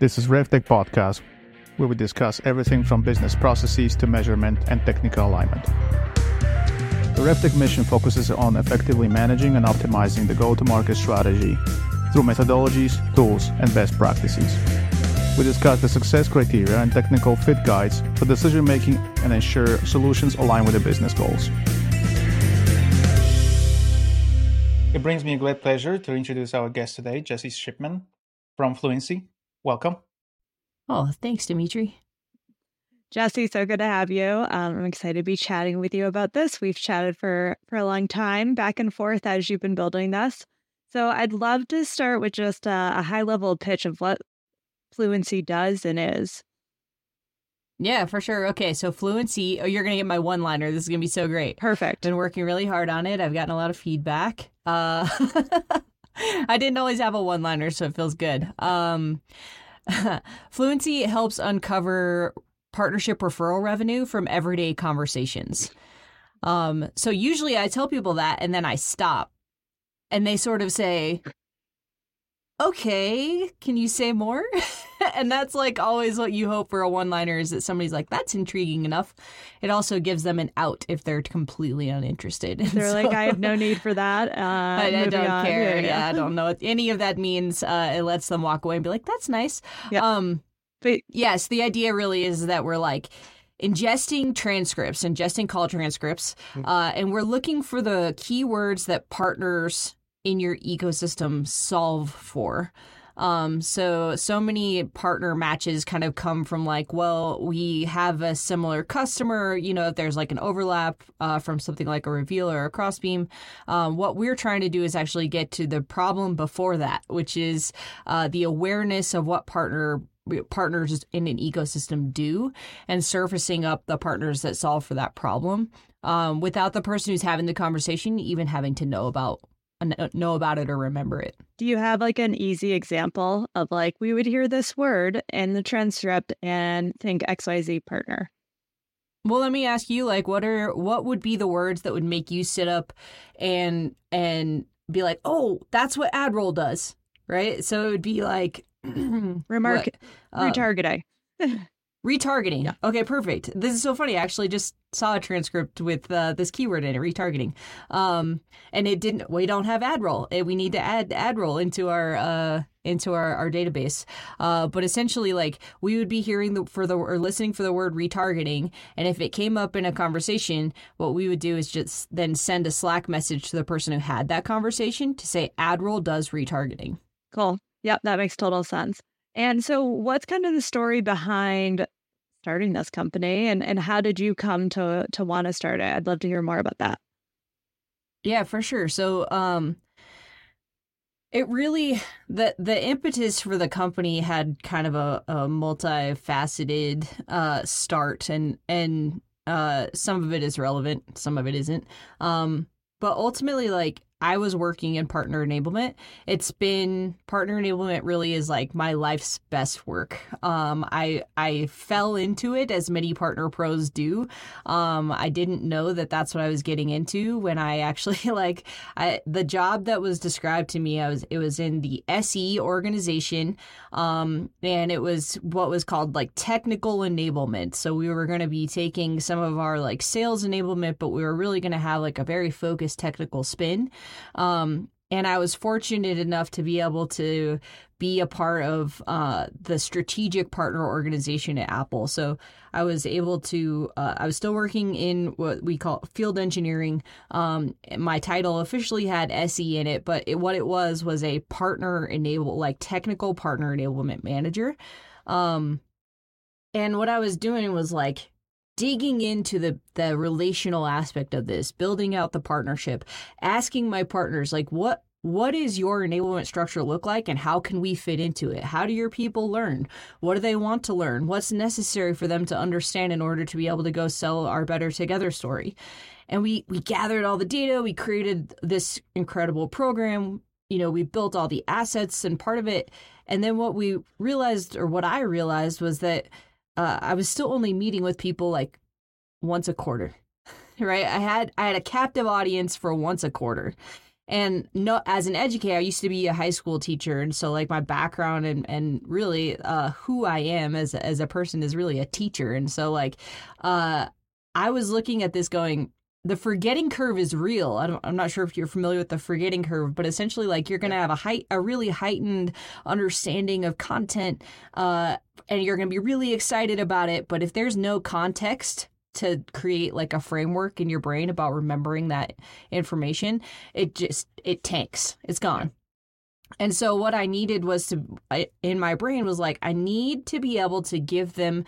This is RevTech Podcast, where we discuss everything from business processes to measurement and technical alignment. The RevTech mission focuses on effectively managing and optimizing the go to market strategy through methodologies, tools, and best practices. We discuss the success criteria and technical fit guides for decision making and ensure solutions align with the business goals. It brings me a great pleasure to introduce our guest today, Jesse Shipman from Fluincy. Welcome. Oh, thanks, Dimitri. Jesse, so good to have you. Um, I'm excited to be chatting with you about this. We've chatted for for a long time, back and forth as you've been building this. So I'd love to start with just a, a high level pitch of what Fluincy does and is. Yeah, for sure. Okay, so Fluincy, oh, you're going to get my one liner. This is going to be so great. Perfect. Been working really hard on it. I've gotten a lot of feedback. Uh, I didn't always have a one liner, so it feels good. Um, Fluincy helps uncover partnership referral revenue from everyday conversations. Um, so usually I tell people that and then I stop and they sort of say, okay, can you say more? and that's like always what you hope for a one liner is that somebody's like, that's intriguing enough. It also gives them an out if they're completely uninterested. They're so, like, I have no need for that. Uh, I, I don't on. care. Yeah, yeah, I don't know what any of that means. Uh, it lets them walk away and be like, that's nice. Yeah. Um, but yes, the idea really is that we're like, ingesting transcripts, ingesting call transcripts, mm. uh, and we're looking for the keywords that partners in your ecosystem solve for. Um, so so many partner matches kind of come from like, well, we have a similar customer. You know, if there's like an overlap uh, from something like a reveal or a crossbeam, um, what we're trying to do is actually get to the problem before that, which is uh, the awareness of what partner partners in an ecosystem do and surfacing up the partners that solve for that problem um, without the person who's having the conversation even having to know about know about it or remember it. Do you have like an easy example of like we would hear this word in the transcript and think XYZ partner? Well, let me ask you like what are what would be the words that would make you sit up and and be like, "Oh, that's what AdRoll does." Right? So it would be like remark uh, retargeting. Retargeting. Yeah. Okay, perfect. This is so funny. I actually just saw a transcript with uh, this keyword in it, retargeting. Um, and it didn't. We don't have AdRoll. Eh, we need to add AdRoll into our uh, into our, our database. Uh, but essentially, like we would be hearing the, for the or listening for the word retargeting, and if it came up in a conversation, what we would do is just then send a Slack message to the person who had that conversation to say AdRoll does retargeting. Cool. Yep, that makes total sense. And so, what's kind of the story behind starting this company, and and how did you come to to want to start it? I'd love to hear more about that. Yeah, for sure. So, um, it really the the impetus for the company had kind of a, a multifaceted uh, start, and and uh, some of it is relevant, some of it isn't. Um, but ultimately, like I was working in partner enablement. It's been partner enablement really is like my life's best work. Um, I I fell into it as many partner pros do. Um, I didn't know that that's what I was getting into when I actually like I, the job that was described to me. I was it was in the SE organization, um, and it was what was called like technical enablement. So we were going to be taking some of our like sales enablement, but we were really going to have like a very focused technical spin. Um, and I was fortunate enough to be able to be a part of uh, the strategic partner organization at Apple. So I was able to, uh, I was still working in what we call field engineering. Um, my title officially had SE in it, but it, what it was was a partner enable, like technical partner enablement manager. Um, and what I was doing was like digging into the the relational aspect of this, building out the partnership, asking my partners like what what is your enablement structure look like and how can we fit into it? How do your people learn? What do they want to learn? What's necessary for them to understand in order to be able to go sell our better together story? And we we gathered all the data, we created this incredible program, you know, we built all the assets and part of it and then what we realized or what I realized was that uh, I was still only meeting with people like once a quarter, right? I had I had a captive audience for once a quarter, and no as an educator i used to be a high school teacher and so like my background and and really uh who i am as as a person is really a teacher and so like uh i was looking at this going the forgetting curve is real. I am not sure if you're familiar with the forgetting curve, but essentially, like you're going to have a height, a really heightened understanding of content, uh, and you're going to be really excited about it. But if there's no context to create like a framework in your brain about remembering that information, it just it tanks. It's gone. And so what I needed was to in my brain was like I need to be able to give them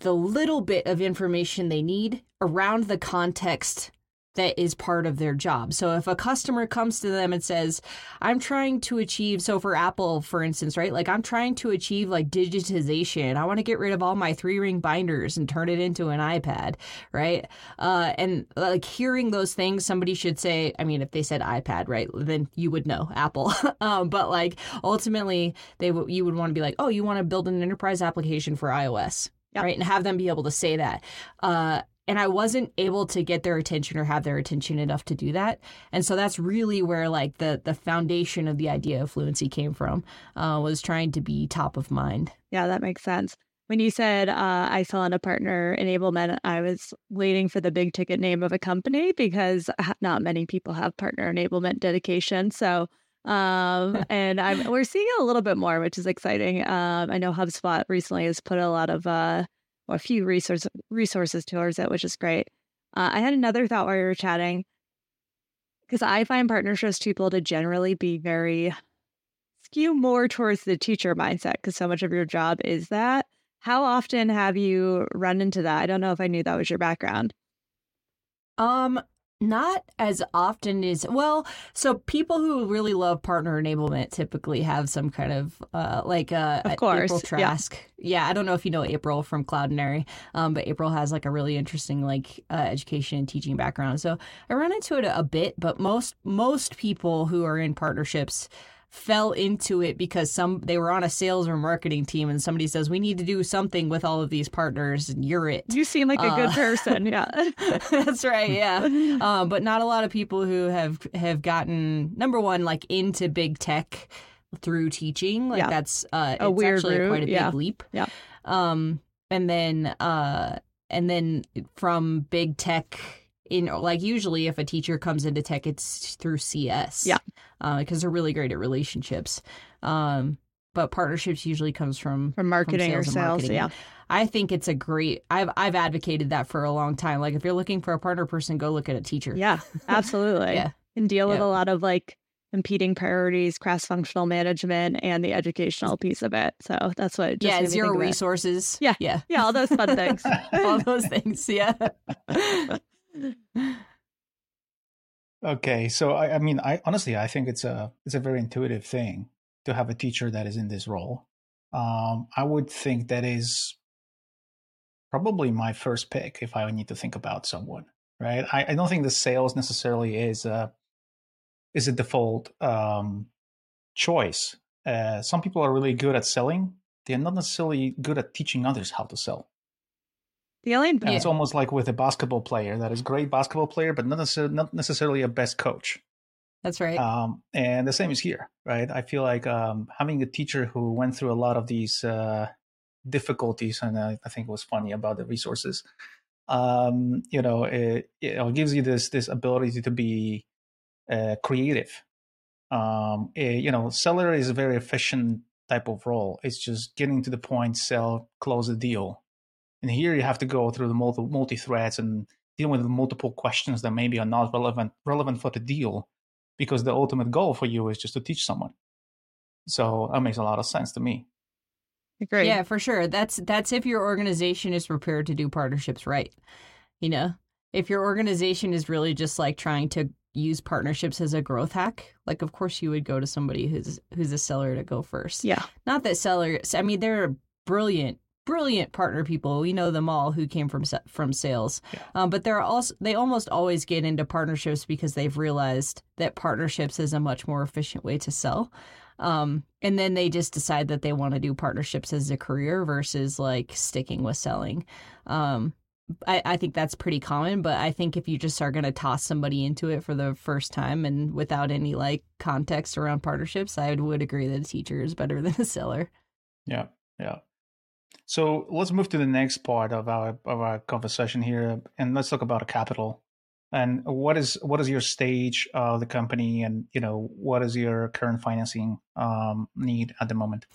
the little bit of information they need around the context that is part of their job. So if a customer comes to them and says, I'm trying to achieve, so for Apple, for instance, right? Like I'm trying to achieve like digitization. I want to get rid of all my three ring binders and turn it into an iPad, right? Uh, and like hearing those things, somebody should say, I mean, if they said iPad, right, then you would know Apple. um, but like ultimately, they w- you would want to be like, oh, you want to build an enterprise application for iOS, Yep. right? And have them be able to say that. Uh, and I wasn't able to get their attention or have their attention enough to do that. And so that's really where like the the foundation of the idea of fluincy came from uh, was trying to be top of mind. Yeah, that makes sense. When you said uh, I saw in a partner enablement, I was waiting for the big ticket name of a company because not many people have partner enablement dedication. So um, and I'm, we're seeing a little bit more, which is exciting. Um, I know HubSpot recently has put a lot of uh, a few resource, resources towards it, which is great. Uh, I had another thought while we were chatting because I find partnerships people to generally be very skew more towards the teacher mindset because so much of your job is that. How often have you run into that? I don't know if I knew that was your background. Um, not as often as well. So people who really love partner enablement typically have some kind of uh, like a, of course. April Trask. Yeah. yeah. I don't know if you know April from Cloudinary, um, but April has like a really interesting like uh, education and teaching background. So I run into it a bit, but most most people who are in partnerships fell into it because some they were on a sales or marketing team and somebody says we need to do something with all of these partners and you're it you seem like a uh, good person yeah that's right yeah um, but not a lot of people who have have gotten number one like into big tech through teaching like yeah. that's uh a weird actually route. quite a big yeah. leap yeah um and then uh and then from big tech in like usually if a teacher comes into tech it's through cs yeah because uh, they're really great at relationships um, but partnerships usually comes from from marketing from sales or sales marketing. yeah I think it's a great I've I've advocated that for a long time like if you're looking for a partner person go look at a teacher yeah absolutely yeah and deal with a lot of like competing priorities, cross functional management, and the educational piece of it. So that's what. yeah, zero resources. Yeah, yeah, yeah, all those fun things. all those things. Yeah. okay, so I, I mean, I honestly, I think it's a it's a very intuitive thing to have a teacher that is in this role. Um, I would think that is probably my first pick if I need to think about someone. Right? I, I don't think the sales necessarily is a is a default um, choice. Uh, some people are really good at selling; they're not necessarily good at teaching others how to sell. Only and it's almost like with a basketball player that is great basketball player, but not necessarily, not necessarily a best coach. That's right. Um, and the same is here, right? I feel like um, having a teacher who went through a lot of these uh, difficulties, and I, I, think it was funny about the resources. Um, you know, it, it, gives you this this ability to be uh, creative. Um, it, you know, seller is a very efficient type of role. It's just getting to the point, sell, close the deal and here you have to go through the multi multi threads and deal with multiple questions that maybe are not relevant relevant for the deal, because the ultimate goal for you is just to teach someone. So that makes a lot of sense to me. Great. Yeah, for sure. That's that's if your organization is prepared to do partnerships right. You know, if your organization is really just like trying to use partnerships as a growth hack, like of course you would go to somebody who's who's a seller to go first. Yeah. Not that sellers. I mean, they're brilliant brilliant partner people. We know them all who came from from sales. Yeah. Um, but they're also they almost always get into partnerships because they've realized that partnerships is a much more efficient way to sell. Um, and then they just decide that they want to do partnerships as a career versus like sticking with selling. Um, I, I think that's pretty common, but I think if you just are going to toss somebody into it for the first time and without any like context around partnerships, I would, would agree that a teacher is better than a seller. Yeah, yeah. So let's move to the next part of our of our conversation here, and let's talk about capital. And what is what is your stage of the company, and you know what is your current financing um, need at the moment?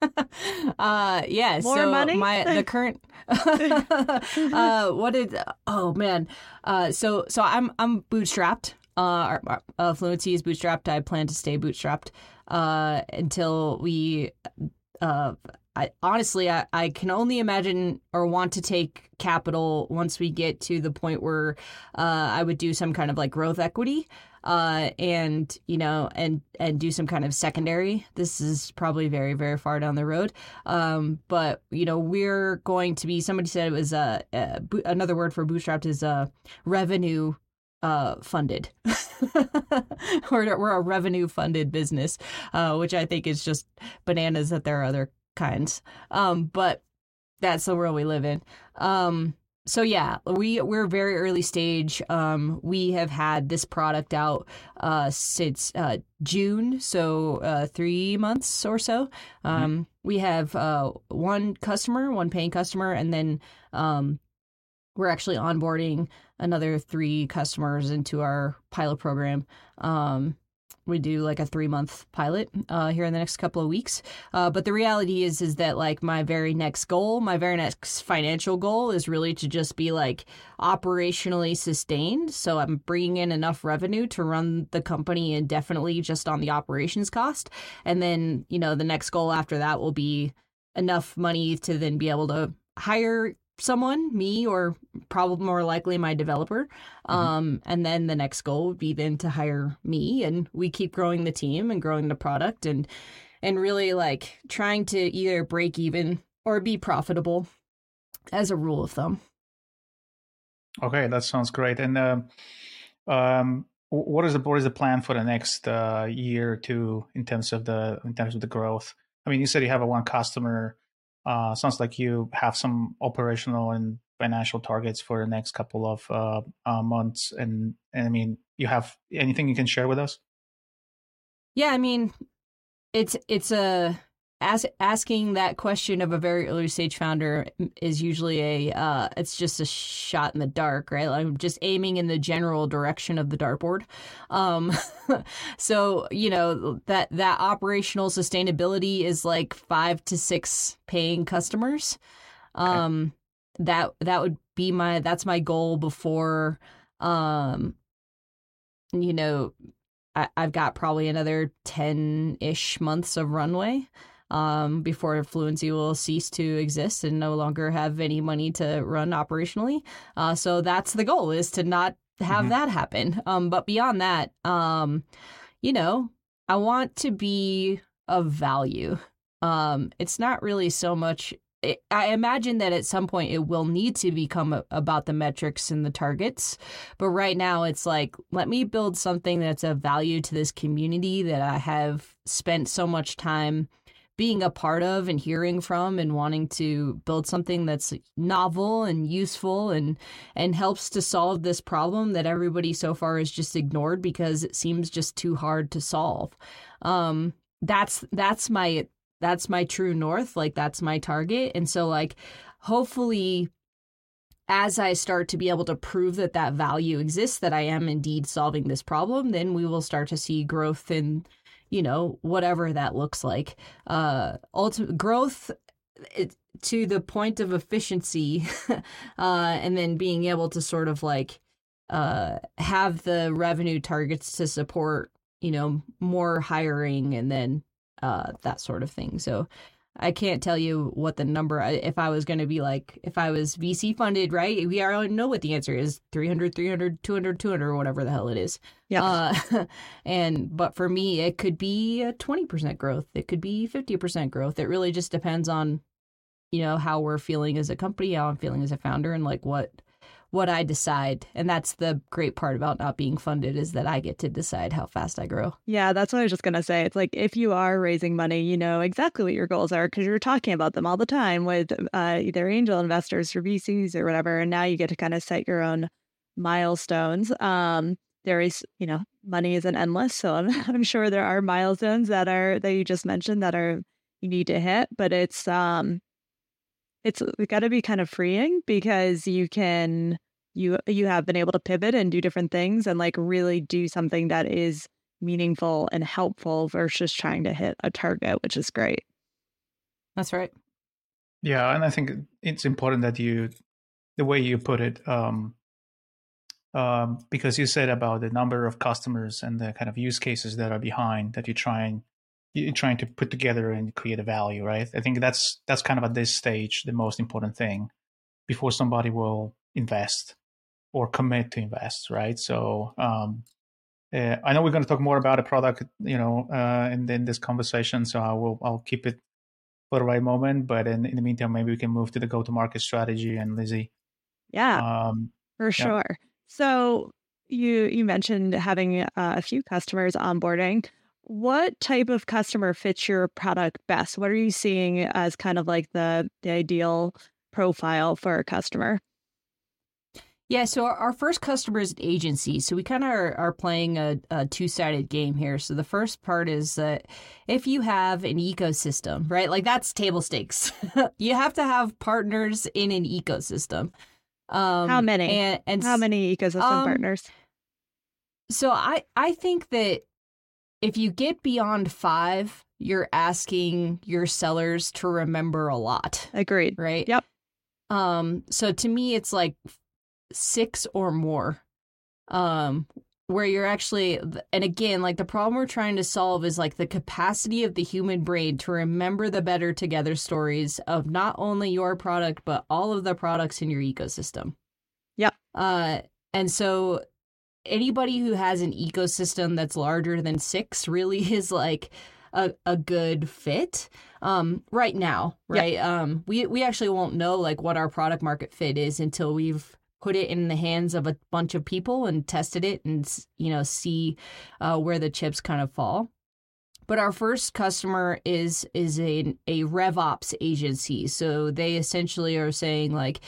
uh yeah More so money? my the current uh what did oh man uh so so i'm i'm bootstrapped uh, our, our, uh fluincy is bootstrapped i plan to stay bootstrapped uh until we uh I, honestly, I, I can only imagine or want to take capital once we get to the point where uh, I would do some kind of like growth equity uh, and you know, and and do some kind of secondary. This is probably very very far down the road, um, but you know, we're going to be. Somebody said it was uh, uh another word for bootstrapped is uh, revenue uh, funded. we're, we're a revenue funded business, uh, which I think is just bananas that there are other kinds. Um, but that's the world we live in. Um, so yeah, we we're very early stage. Um, we have had this product out uh, since uh, June, so uh, three months or so. Um, mm-hmm. We have uh, one customer, one paying customer, and then um, we're actually onboarding another three customers into our pilot program. Um, we do like a three month pilot uh, here in the next couple of weeks. Uh, but the reality is, is that like my very next goal, my very next financial goal is really to just be like operationally sustained. So I'm bringing in enough revenue to run the company indefinitely just on the operations cost. And then, you know, the next goal after that will be enough money to then be able to hire someone, me, or probably more likely my developer. Mm-hmm. Um, and then the next goal would be then to hire me, and we keep growing the team and growing the product, and and really like trying to either break even or be profitable, as a rule of thumb. Okay, that sounds great. And uh, um, what is the what is the plan for the next uh, year or two in terms of the in terms of the growth? I mean, you said you have a one customer sounds like you have some operational and financial targets for the next couple of uh, uh, months. And, and I mean, you have anything you can share with us? Yeah, I mean, it's it's a as, asking that question of a very early stage founder is usually a uh, it's just a shot in the dark right? I'm just aiming in the general direction of the dartboard. Um, so you know that that operational sustainability is like five to six paying customers. Um, okay. that that would be my that's my goal before um, you know I, i've got probably another 10-ish months of runway um, before Fluincy will cease to exist and no longer have any money to run operationally. Uh, so that's the goal is to not have mm-hmm. that happen. Um, but beyond that, um, you know, I want to be of value. Um, it's not really so much. It, I imagine that at some point it will need to become a, about the metrics and the targets. But right now, it's like, let me build something that's of value to this community that I have spent so much time being a part of and hearing from and wanting to build something that's novel and useful and and helps to solve this problem that everybody so far has just ignored because it seems just too hard to solve. Um, that's that's my that's my true north. Like that's my target, and so like hopefully as I start to be able to prove that that value exists, that I am indeed solving this problem, then we will start to see growth in you know, whatever that looks like. Uh, ultimate growth it, to the point of efficiency, uh, and then being able to sort of like uh, have the revenue targets to support, you know, more hiring and then uh, that sort of thing. So I can't tell you what the number if I was going to be like if I was VC funded, right? We already know what the answer is 300 300 200 200 or whatever the hell it is. Yeah. Uh, and but for me it could be a 20% growth. It could be 50% growth. It really just depends on you know how we're feeling as a company, how I'm feeling as a founder and like what what I decide. And that's the great part about not being funded is that I get to decide how fast I grow. Yeah, that's what I was just going to say. It's like if you are raising money, you know exactly what your goals are because you're talking about them all the time with uh, either angel investors or VCs or whatever. And now you get to kind of set your own milestones. Um, there is, you know, money isn't endless. So I'm, I'm sure there are milestones that are, that you just mentioned that are, you need to hit, but it's, um, it's got to be kind of freeing because you can you you have been able to pivot and do different things and like really do something that is meaningful and helpful versus trying to hit a target which is great. That's right. Yeah and i think it's important that you the way you put it um um because you said about the number of customers and the kind of use cases that are behind that you try trying you're trying to put together and create a value, right? I think that's that's kind of at this stage the most important thing before somebody will invest or commit to invest, right? So um, uh, I know we're going to talk more about a product, you know, uh, in, in this conversation. So I will I'll keep it for the right moment. But in, in the meantime, maybe we can move to the go to market strategy and Lizzie. Yeah, um, for yeah. sure. So you you mentioned having uh, a few customers onboarding what type of customer fits your product best? What are you seeing as kind of like the the ideal profile for a customer? Yeah, so our, our first customer is an agency. So we kind of are, are, playing a, a two sided game here. So the first part is that if you have an ecosystem, right, like that's table stakes, you have to have partners in an ecosystem. Um, How many? And, and How many ecosystem um, partners? So I I think that if you get beyond five, you're asking your sellers to remember a lot. Agreed. Right? Yep. Um, so to me it's like six or more. Um, where you're actually and again, like the problem we're trying to solve is like the capacity of the human brain to remember the better together stories of not only your product, but all of the products in your ecosystem. Yep. Uh and so anybody who has an ecosystem that's larger than six really is like a, a good fit. Um, right now right? Yeah. um, we we actually won't know like what our product market fit is until we've put it in the hands of a bunch of people and tested it and you know see uh, where the chips kind of fall but our first customer is is a a RevOps agency. So they essentially are saying like,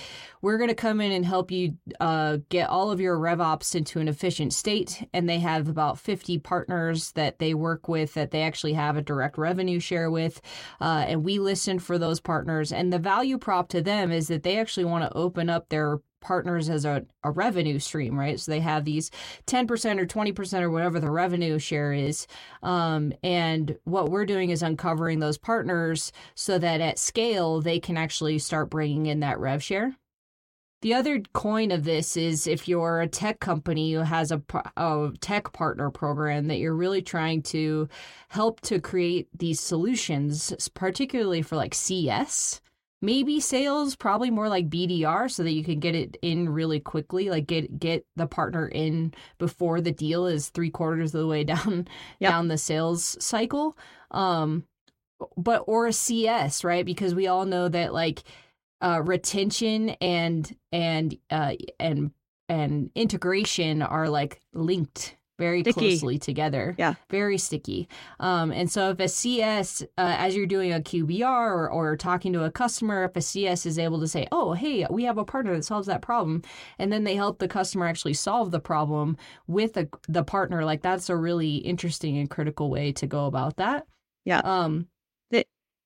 we're going to come in and help you uh, get all of your RevOps into an efficient state. And they have about 50 partners that they work with that they actually have a direct revenue share with. Uh, and we listen for those partners. And the value prop to them is that they actually want to open up their partners as a, a revenue stream, right? So they have these 10% or 20% or whatever the revenue share is. Um, and what we're doing is uncovering those partners so that at scale, they can actually start bringing in that rev share. The other coin of this is if you're a tech company who has a, a, tech partner program that you're really trying to help to create these solutions, particularly for like CS, maybe sales probably more like bdr so that you can get it in really quickly like get get the partner in before the deal is three quarters of the way down yep. down the sales cycle um but or a cs right because we all know that like uh retention and and uh and and integration are like linked very sticky. closely together. Yeah. Very sticky. Um, and so if a CS, uh, as you're doing a QBR or, or talking to a customer, if a CS is able to say, oh, hey, we have a partner that solves that problem, and then they help the customer actually solve the problem with a, the partner, like that's a really interesting and critical way to go about that. Yeah. Um,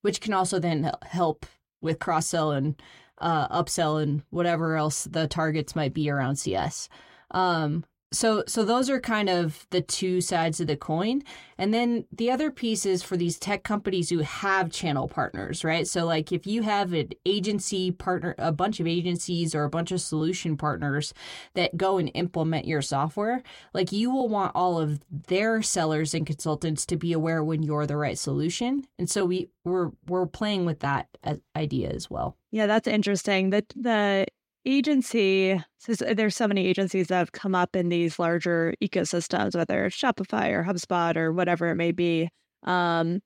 which can also then help with cross sell and uh, upsell and whatever else the targets might be around CS. Um, so so those are kind of the two sides of the coin. And then the other piece is for these tech companies who have channel partners right? So like if you have an agency partner a bunch of agencies or a bunch of solution partners that go and implement your software like you will want all of their sellers and consultants to be aware when you're the right solution. And so we we're we're playing with that uh, idea as well. Yeah that's interesting. That the agency there's so many agencies that have come up in these larger ecosystems whether it's shopify or hubspot or whatever it may be um,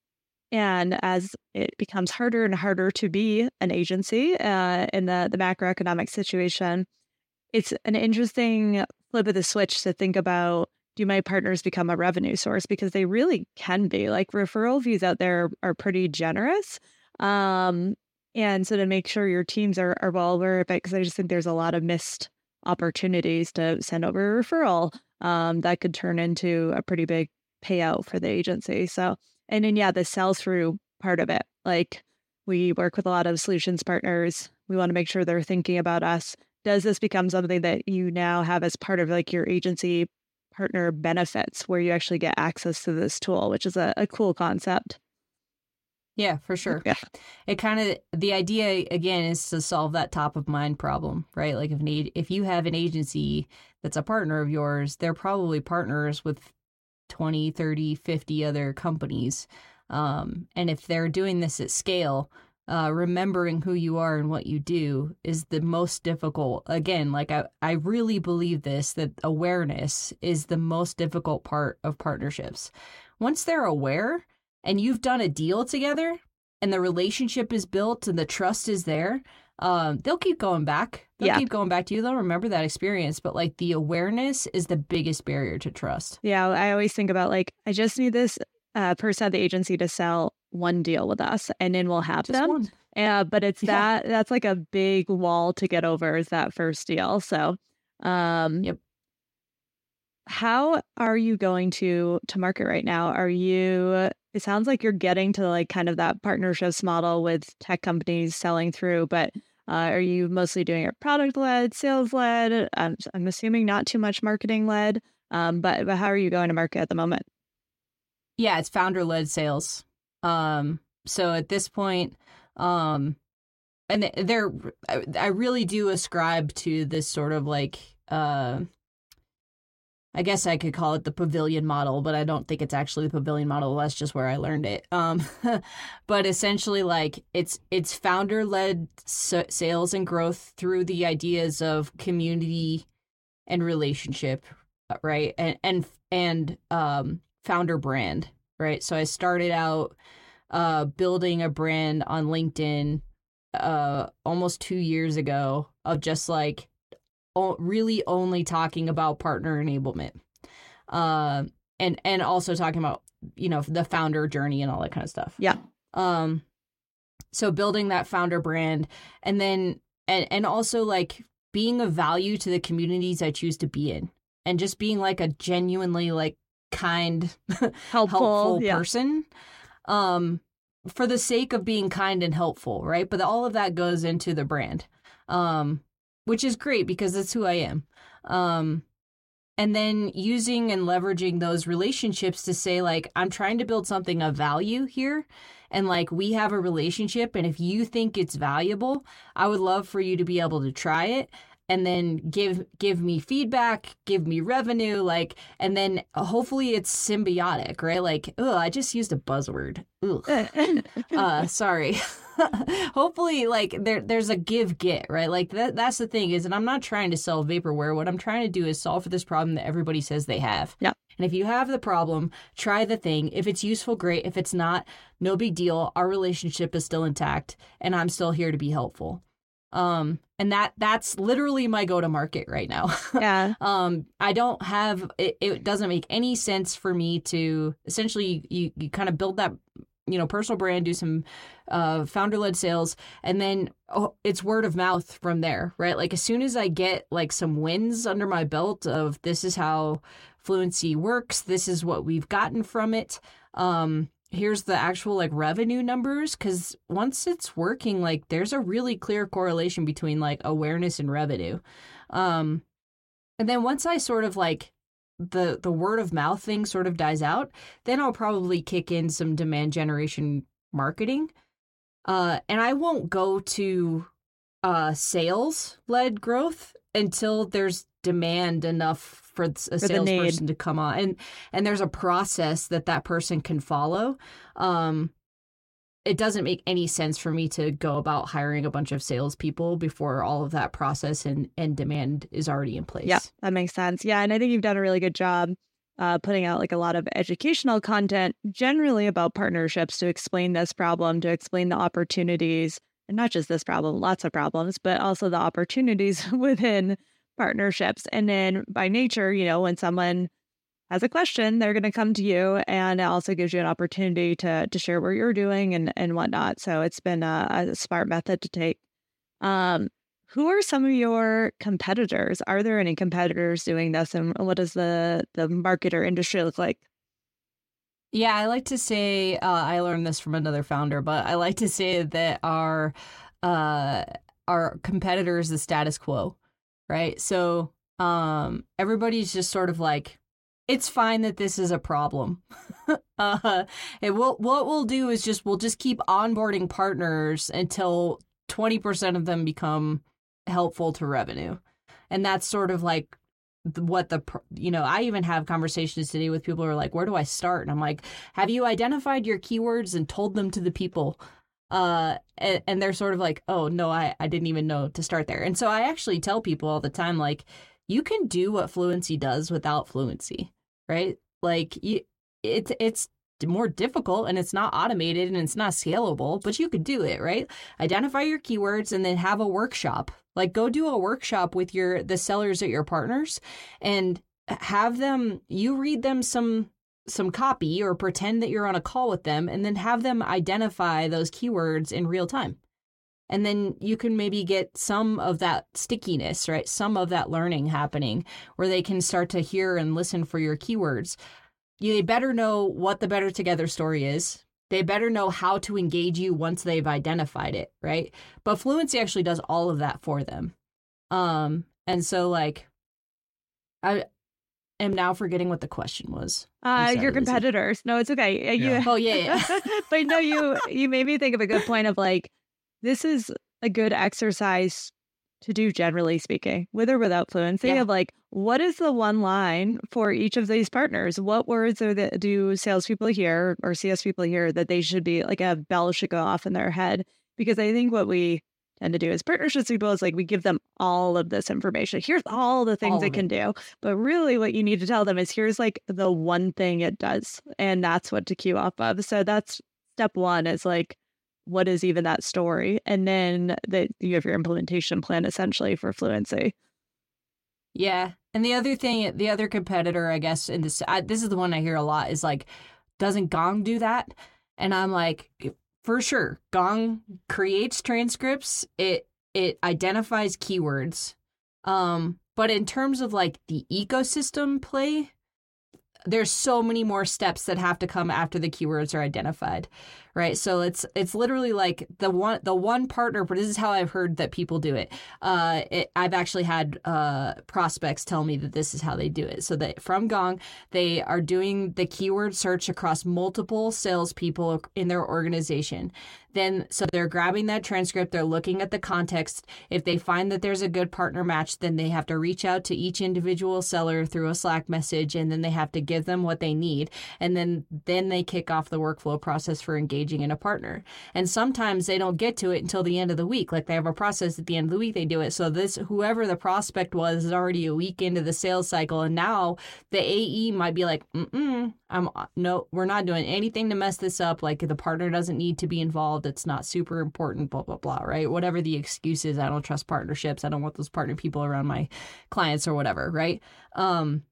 and as it becomes harder and harder to be an agency uh, in the, the macroeconomic situation it's an interesting flip of the switch to think about do my partners become a revenue source? Because they really can be. Like referral fees out there are pretty generous um and so to make sure your teams are, are well aware of it because i just think there's a lot of missed opportunities to send over a referral um, that could turn into a pretty big payout for the agency so and then yeah the sell through part of it like we work with a lot of solutions partners we want to make sure they're thinking about us does this become something that you now have as part of like your agency partner benefits where you actually get access to this tool, which is a, a cool concept. Yeah, for sure. Yeah. It kind of the idea again is to solve that top of mind problem, right? Like if need if you have an agency that's a partner of yours, they're probably partners with 20, 30, 50 other companies. Um, and if they're doing this at scale, uh, remembering who you are and what you do is the most difficult. Again, like I, I really believe this that awareness is the most difficult part of partnerships. Once they're aware and you've done a deal together and the relationship is built and the trust is there, um, they'll keep going back. They'll yeah. keep going back to you. They'll remember that experience. But like the awareness is the biggest barrier to trust. Yeah. I always think about like, I just need this uh, person at the agency to sell one deal with us and then we'll have Just them. One. Uh, but it's yeah. that that's like a big wall to get over is that first deal. So um yep. how are you going to to market right now? Are you it sounds like you're getting to like kind of that partnerships model with tech companies selling through, but uh, are you mostly doing it product led, sales led? I'm, I'm assuming not too much marketing led. Um, but but how are you going to market at the moment? Yeah, it's founder led sales. Um, so at this point, um, and there, I really do ascribe to this sort of like, uh, I guess I could call it the pavilion model, but I don't think it's actually the pavilion model. That's just where I learned it. Um, but essentially, like it's it's founder led sales and growth through the ideas of community and relationship, right? And and and um, founder brand, right? So I started out uh, building a brand on LinkedIn uh, almost two years ago of just like really only talking about partner enablement, uh, and and also talking about you know the founder journey and all that kind of stuff. Yeah. Um. So building that founder brand, and then and and also like being of value to the communities I choose to be in, and just being like a genuinely like kind, helpful, helpful yeah. person. Um, for the sake of being kind and helpful, right? But all of that goes into the brand, um, which is great because that's who I am. Um, and then using and leveraging those relationships to say, like, I'm trying to build something of value here. And like, we have a relationship. And if you think it's valuable, I would love for you to be able to try it and then give give me feedback give me revenue like and then hopefully it's symbiotic right like oh i just used a buzzword uh sorry hopefully like there there's a give get right? Like that that's the thing is and i'm not trying to sell vaporware. What i'm trying to do is solve for this problem that everybody says they have. Yeah. And if you have the problem try the thing. If it's useful great. If it's not no big deal. Our relationship is still intact and i'm still here to be helpful. Um and that that's literally my go to market right now. Yeah. Um i don't have it, it doesn't make any sense for me to essentially you, you kind of build that you know personal brand do some uh founder led sales and then oh, it's word of mouth from there right? Like as soon as i get like some wins under my belt of this is how fluincy works this is what we've gotten from it um here's the actual like revenue numbers because once it's working like there's a really clear correlation between like awareness and revenue. Um and then once i sort of like the the word of mouth thing sort of dies out then i'll probably kick in some demand generation marketing. Uh and i won't go to uh sales led growth until there's demand enough for a for salesperson to come on and and there's a process that that person can follow. Um it doesn't make any sense for me to go about hiring a bunch of salespeople before all of that process and, and demand is already in place. Yeah, that makes sense. Yeah, and I think you've done a really good job uh, putting out like a lot of educational content, generally about partnerships to explain this problem, to explain the opportunities, and not just this problem, lots of problems, but also the opportunities within partnerships. And then by nature, you know, when someone has a question, they're going to come to you, and it also gives you an opportunity to to share what you're doing and and whatnot. So it's been a, a smart method to take. Um, who are some of your competitors? Are there any competitors doing this, and what does the the market or industry look like? Yeah, I like to say uh, I learned this from another founder, but I like to say that our uh, our competitor is the status quo, right? So um, everybody's just sort of like, it's fine that this is a problem. uh, and we'll, what we'll do is just we'll just keep onboarding partners until twenty percent of them become helpful to revenue, and that's sort of like what the you know i even have conversations today with people who are like where do i start? And i'm like have you identified your keywords and told them to the people? Uh and, and they're sort of like oh no i i didn't even know to start there. And so i actually tell people all the time like you can do what fluincy does without fluincy right like it's it's more difficult and it's not automated and it's not scalable, but you could do it, right? Identify your keywords and then have a workshop. Like go do a workshop with your the sellers at your partners and have them you read them some some copy or pretend that you're on a call with them and then have them identify those keywords in real time. And then you can maybe get some of that stickiness, right? Some of that learning happening where they can start to hear and listen for your keywords. They better know what the Better Together story is. They better know how to engage you once they've identified it, right? But Fluincy actually does all of that for them. Um, and so like I am now forgetting what the question was. Uh, sorry, your competitors. Lizzie. No, it's okay. You, yeah. oh yeah, yeah. but no, you you made me think of a good point of like this is a good exercise to do generally speaking, with or without fluincy yeah. of like what is the one line for each of these partners? What words are that do salespeople hear or CS people hear that they should be like a bell should go off in their head? Because I think what we tend to do as partnerships people is like we give them all of this information. Here's all the things all it can it. do. But really what you need to tell them is here's like the one thing it does. And that's what to cue off of. So that's step one is like what is even that story? And then that you have your implementation plan essentially for fluincy. Yeah. And the other thing, the other competitor, I guess, in this, I, this is the one I hear a lot is like, doesn't Gong do that? And I'm like, for sure gong creates transcripts it it identifies keywords um but in terms of like the ecosystem play there's so many more steps that have to come after the keywords are identified right? So it's it's literally like the one the one partner but this is how i've heard that people do it. Uh it, i've actually had uh prospects tell me that this is how they do it. So that from gong they are doing the keyword search across multiple salespeople in their organization then so they're grabbing that transcript they're looking at the context. If they find that there's a good partner match then they have to reach out to each individual seller through a slack message and then they have to give them what they need and then then they kick off the workflow process for engaging in a partner. And sometimes they don't get to it until the end of the week like they have a process at the end of the week they do it. So this whoever the prospect was is already a week into the sales cycle and now the ae might be like mm i'm no we're not doing anything to mess this up like the partner doesn't need to be involved it's not super important, blah, blah, blah, right? Whatever the excuse is, I don't trust partnerships. I don't want those partner people around my clients or whatever, right? Um,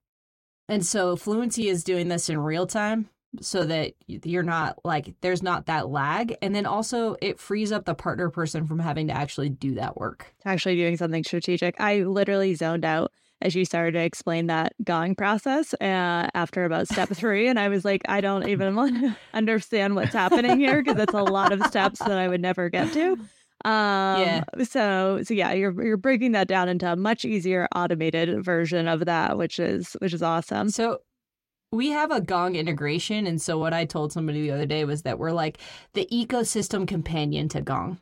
and so Fluincy is doing this in real time so that you're not like there's not that lag and then also it frees up the partner person from having to actually do that work actually doing something strategic i literally zoned out as you started to explain that Gong process uh, after about step three. And I was like, I don't even understand what's happening here because it's a lot of steps that I would never get to. Um, yeah. So, so yeah, you're you're breaking that down into a much easier automated version of that, which is which is awesome. So we have a Gong integration, and so what I told somebody the other day was that we're like the ecosystem companion to Gong.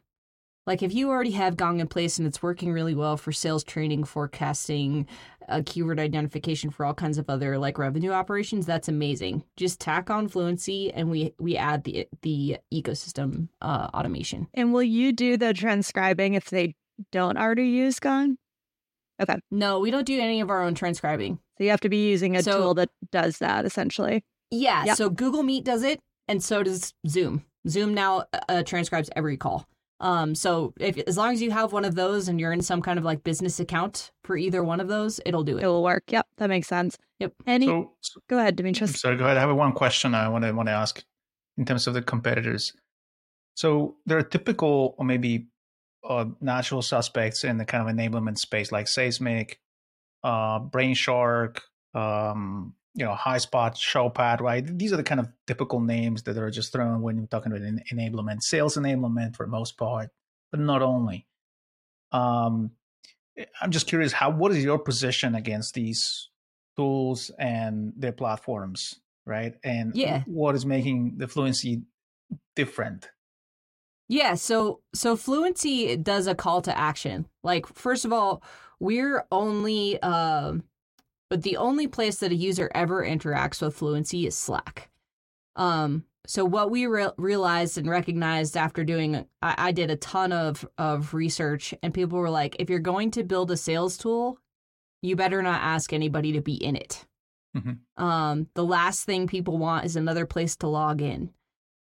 Like if you already have Gong in place and it's working really well for sales training, forecasting, uh, keyword identification for all kinds of other like revenue operations, that's amazing. Just tack on fluincy and we we add the the ecosystem uh, automation. And will you do the transcribing if they don't already use Gong? Okay. No, we don't do any of our own transcribing. So you have to be using a so, tool that does that essentially. Yeah. Yep. So Google Meet does it, and so does Zoom. Zoom now uh, transcribes every call Um, so if as long as you have one of those and you're in some kind of like business account for either one of those, it'll do it. It will work. Yep, that makes sense. Yep. Any? So, so, go ahead, Dimitris. sorry, go ahead. I have one question I want to want to ask in terms of the competitors. So there are typical or maybe uh, natural suspects in the kind of enablement space, like Seismic, uh, Brainshark, um, you know, Highspot, Showpad, right? These are the kind of typical names that are just thrown when you're talking about enablement, sales enablement for the most part, but not only. Um, I'm just curious, how what is your position against these tools and their platforms, right? And yeah. what is making the Fluincy different? Yeah, so so Fluincy does a call to action. Like first of all, we're only um but the only place that a user ever interacts with Fluincy is Slack. Um, so what we re- realized and recognized after doing, I-, I did a ton of of research, and people were like, if you're going to build a sales tool, you better not ask anybody to be in it. Mm-hmm. Um, the last thing people want is another place to log in.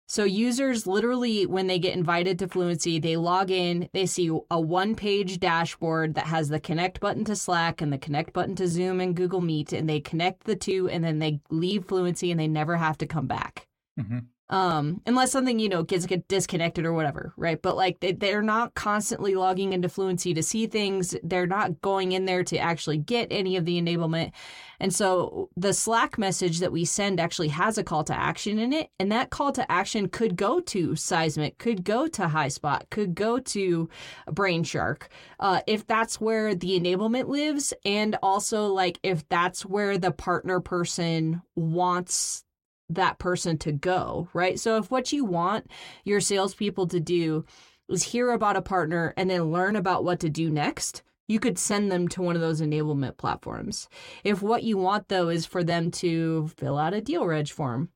So users literally, when they get invited to Fluincy, they log in, they see a one-page dashboard that has the connect button to Slack and the connect button to Zoom and Google Meet, and they connect the two, and then they leave Fluincy and they never have to come back. Mm-hmm um unless something you know gets get disconnected or whatever right? But like they, they're not constantly logging into fluincy to see things. They're not going in there to actually get any of the enablement. And so the slack message that we send actually has a call to action in it and that call to action could go to seismic could go to highspot could go to brainshark uh, if that's where the enablement lives and also like if that's where the partner person wants that person to go, right? So if what you want your salespeople to do is hear about a partner and then learn about what to do next, you could send them to one of those enablement platforms. If what you want though is for them to fill out a deal reg form,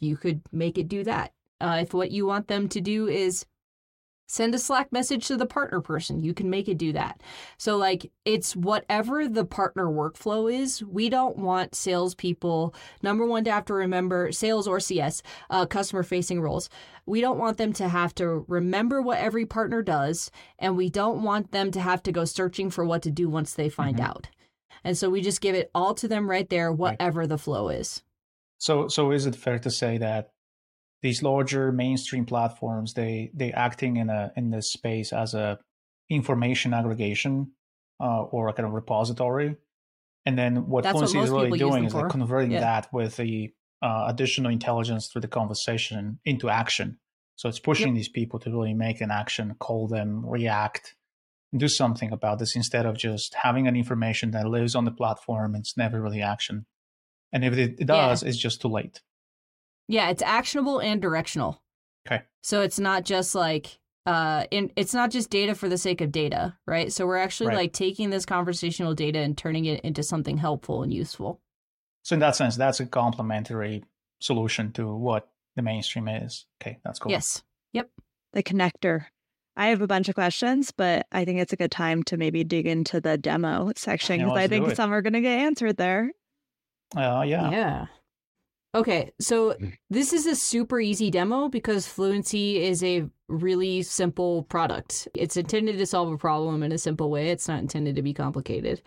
you could make it do that. Uh, if what you want them to do is send a Slack message to the partner person. You can make it do that. So, like, it's whatever the partner workflow is. We don't want salespeople, number one, to have to remember sales or CS, uh, customer facing roles. We don't want them to have to remember what every partner does, and we don't want them to have to go searching for what to do once they find mm-hmm. out. And so we just give it all to them right there, whatever right. the flow is. So, so is it fair to say that these larger mainstream platforms they they acting in a in this space as a information aggregation uh, or a kind of repository and then what That's Fluincy what is really doing is like converting yeah. that with the uh, additional intelligence through the conversation into action so it's pushing yep. these people to really make an action call them react do something about this instead of just having an information that lives on the platform and it's never really action and if it, it does yeah. it's just too late yeah, it's actionable and directional. Okay. So it's not just like uh in it's not just data for the sake of data, right? So we're actually right. like taking this conversational data and turning it into something helpful and useful. So in that sense, that's a complementary solution to what the mainstream is. Okay, that's cool. Yes. Yep. The connector. I have a bunch of questions, but I think it's a good time to maybe dig into the demo section because I think some are going to get answered there. Uh, yeah. Yeah. Okay, so mm. this is a super easy demo because Fluincy is a really simple product. It's intended to solve a problem in a simple way. It's not intended to be complicated.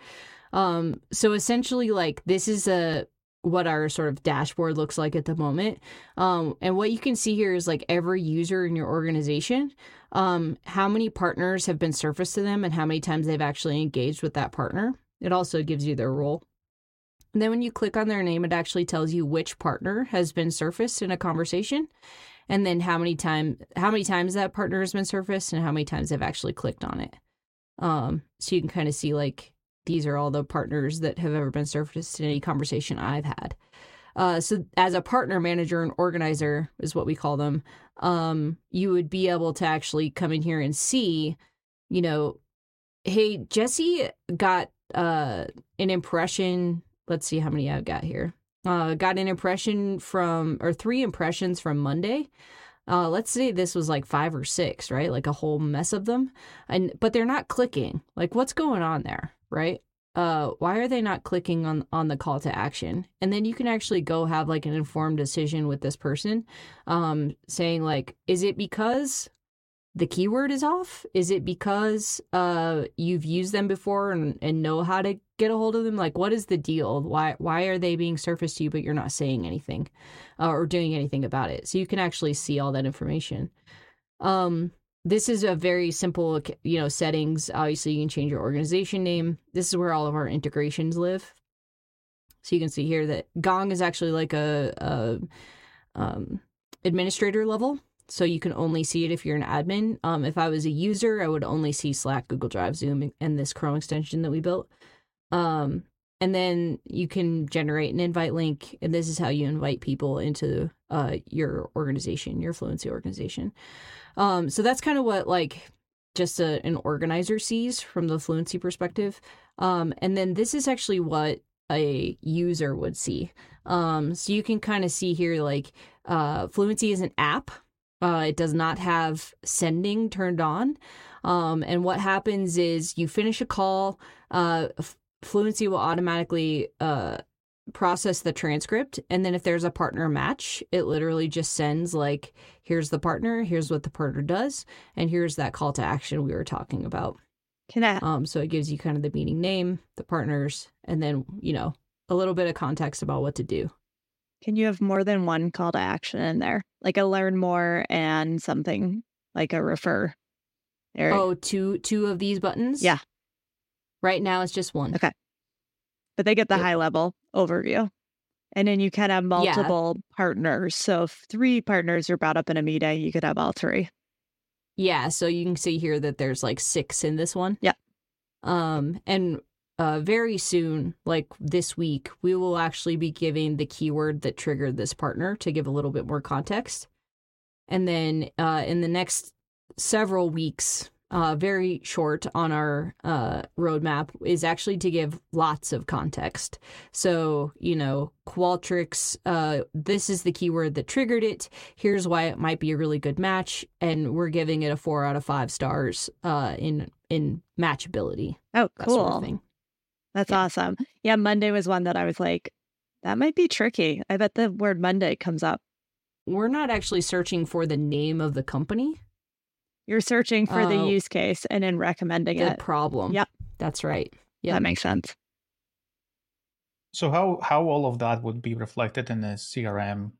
Um, so essentially, like this is a what our sort of dashboard looks like at the moment. Um, and what you can see here is like every user in your organization, um, how many partners have been surfaced to them, and how many times they've actually engaged with that partner. It also gives you their role. And then when you click on their name, it actually tells you which partner has been surfaced in a conversation, and then how many time how many times that partner has been surfaced and how many times they've actually clicked on it. Um, so you can kind of see like these are all the partners that have ever been surfaced in any conversation I've had. Uh, so as a partner manager and organizer is what we call them, um, you would be able to actually come in here and see, you know, hey, Jesse got uh, an impression let's see how many I've got here. Uh, got an impression from, or three impressions from Monday. Uh, let's say this was like five or six, right? Like a whole mess of them, and but they're not clicking. Like, what's going on there, right? Uh, why are they not clicking on on the call to action? And then you can actually go have like an informed decision with this person, um, saying like, is it because the keyword is off? Is it because uh, you've used them before and, and know how to get a hold of them? Like, what is the deal? Why why are they being surfaced to you, but you're not saying anything uh, or doing anything about it? So you can actually see all that information. Um, this is a very simple, you know, settings. Obviously, you can change your organization name. This is where all of our integrations live. So you can see here that Gong is actually like a, a um, administrator level so you can only see it if you're an admin. Um, if I was a user, I would only see Slack, Google Drive, Zoom, and this Chrome extension that we built. Um, and then you can generate an invite link, and this is how you invite people into uh, your organization, your Fluincy organization. Um, so that's kind of what like just a, an organizer sees from the Fluincy perspective. Um, and then this is actually what a user would see. Um, so you can kind of see here like uh, Fluincy is an app uh, it does not have sending turned on. Um, and what happens is you finish a call, uh, Fluincy will automatically uh, process the transcript. And then if there's a partner match, it literally just sends, like, here's the partner, here's what the partner does, and here's that call to action we were talking about. Can I? Um, so it gives you kind of the meeting name, the partners, and then, you know, a little bit of context about what to do. Can you have more than one call to action in there? Like a learn more and something like a refer. There. Oh, two two of these buttons? Yeah. Right now it's just one. Okay. But they get the yep. high level overview. And then you can have multiple yeah. partners. So if three partners are brought up in a meeting, you could have all three. Yeah, so you can see here that there's like six in this one. Yeah. Um, and uh, very soon, like this week, we will actually be giving the keyword that triggered this partner to give a little bit more context. And then uh, in the next several weeks, uh, very short on our uh, roadmap, is actually to give lots of context. So, you know, Qualtrics, uh, this is the keyword that triggered it. Here's why it might be a really good match. And we're giving it a four out of five stars uh, in in matchability. Oh, cool. Sort of that's yeah. awesome. Yeah, Monday was one that I was like, that might be tricky. I bet the word Monday comes up. We're not actually searching for the name of the company. You're searching for uh, the use case and then recommending the it. problem. Yep. That's right. Yeah. That makes sense. So how how all of that would be reflected in the CRM?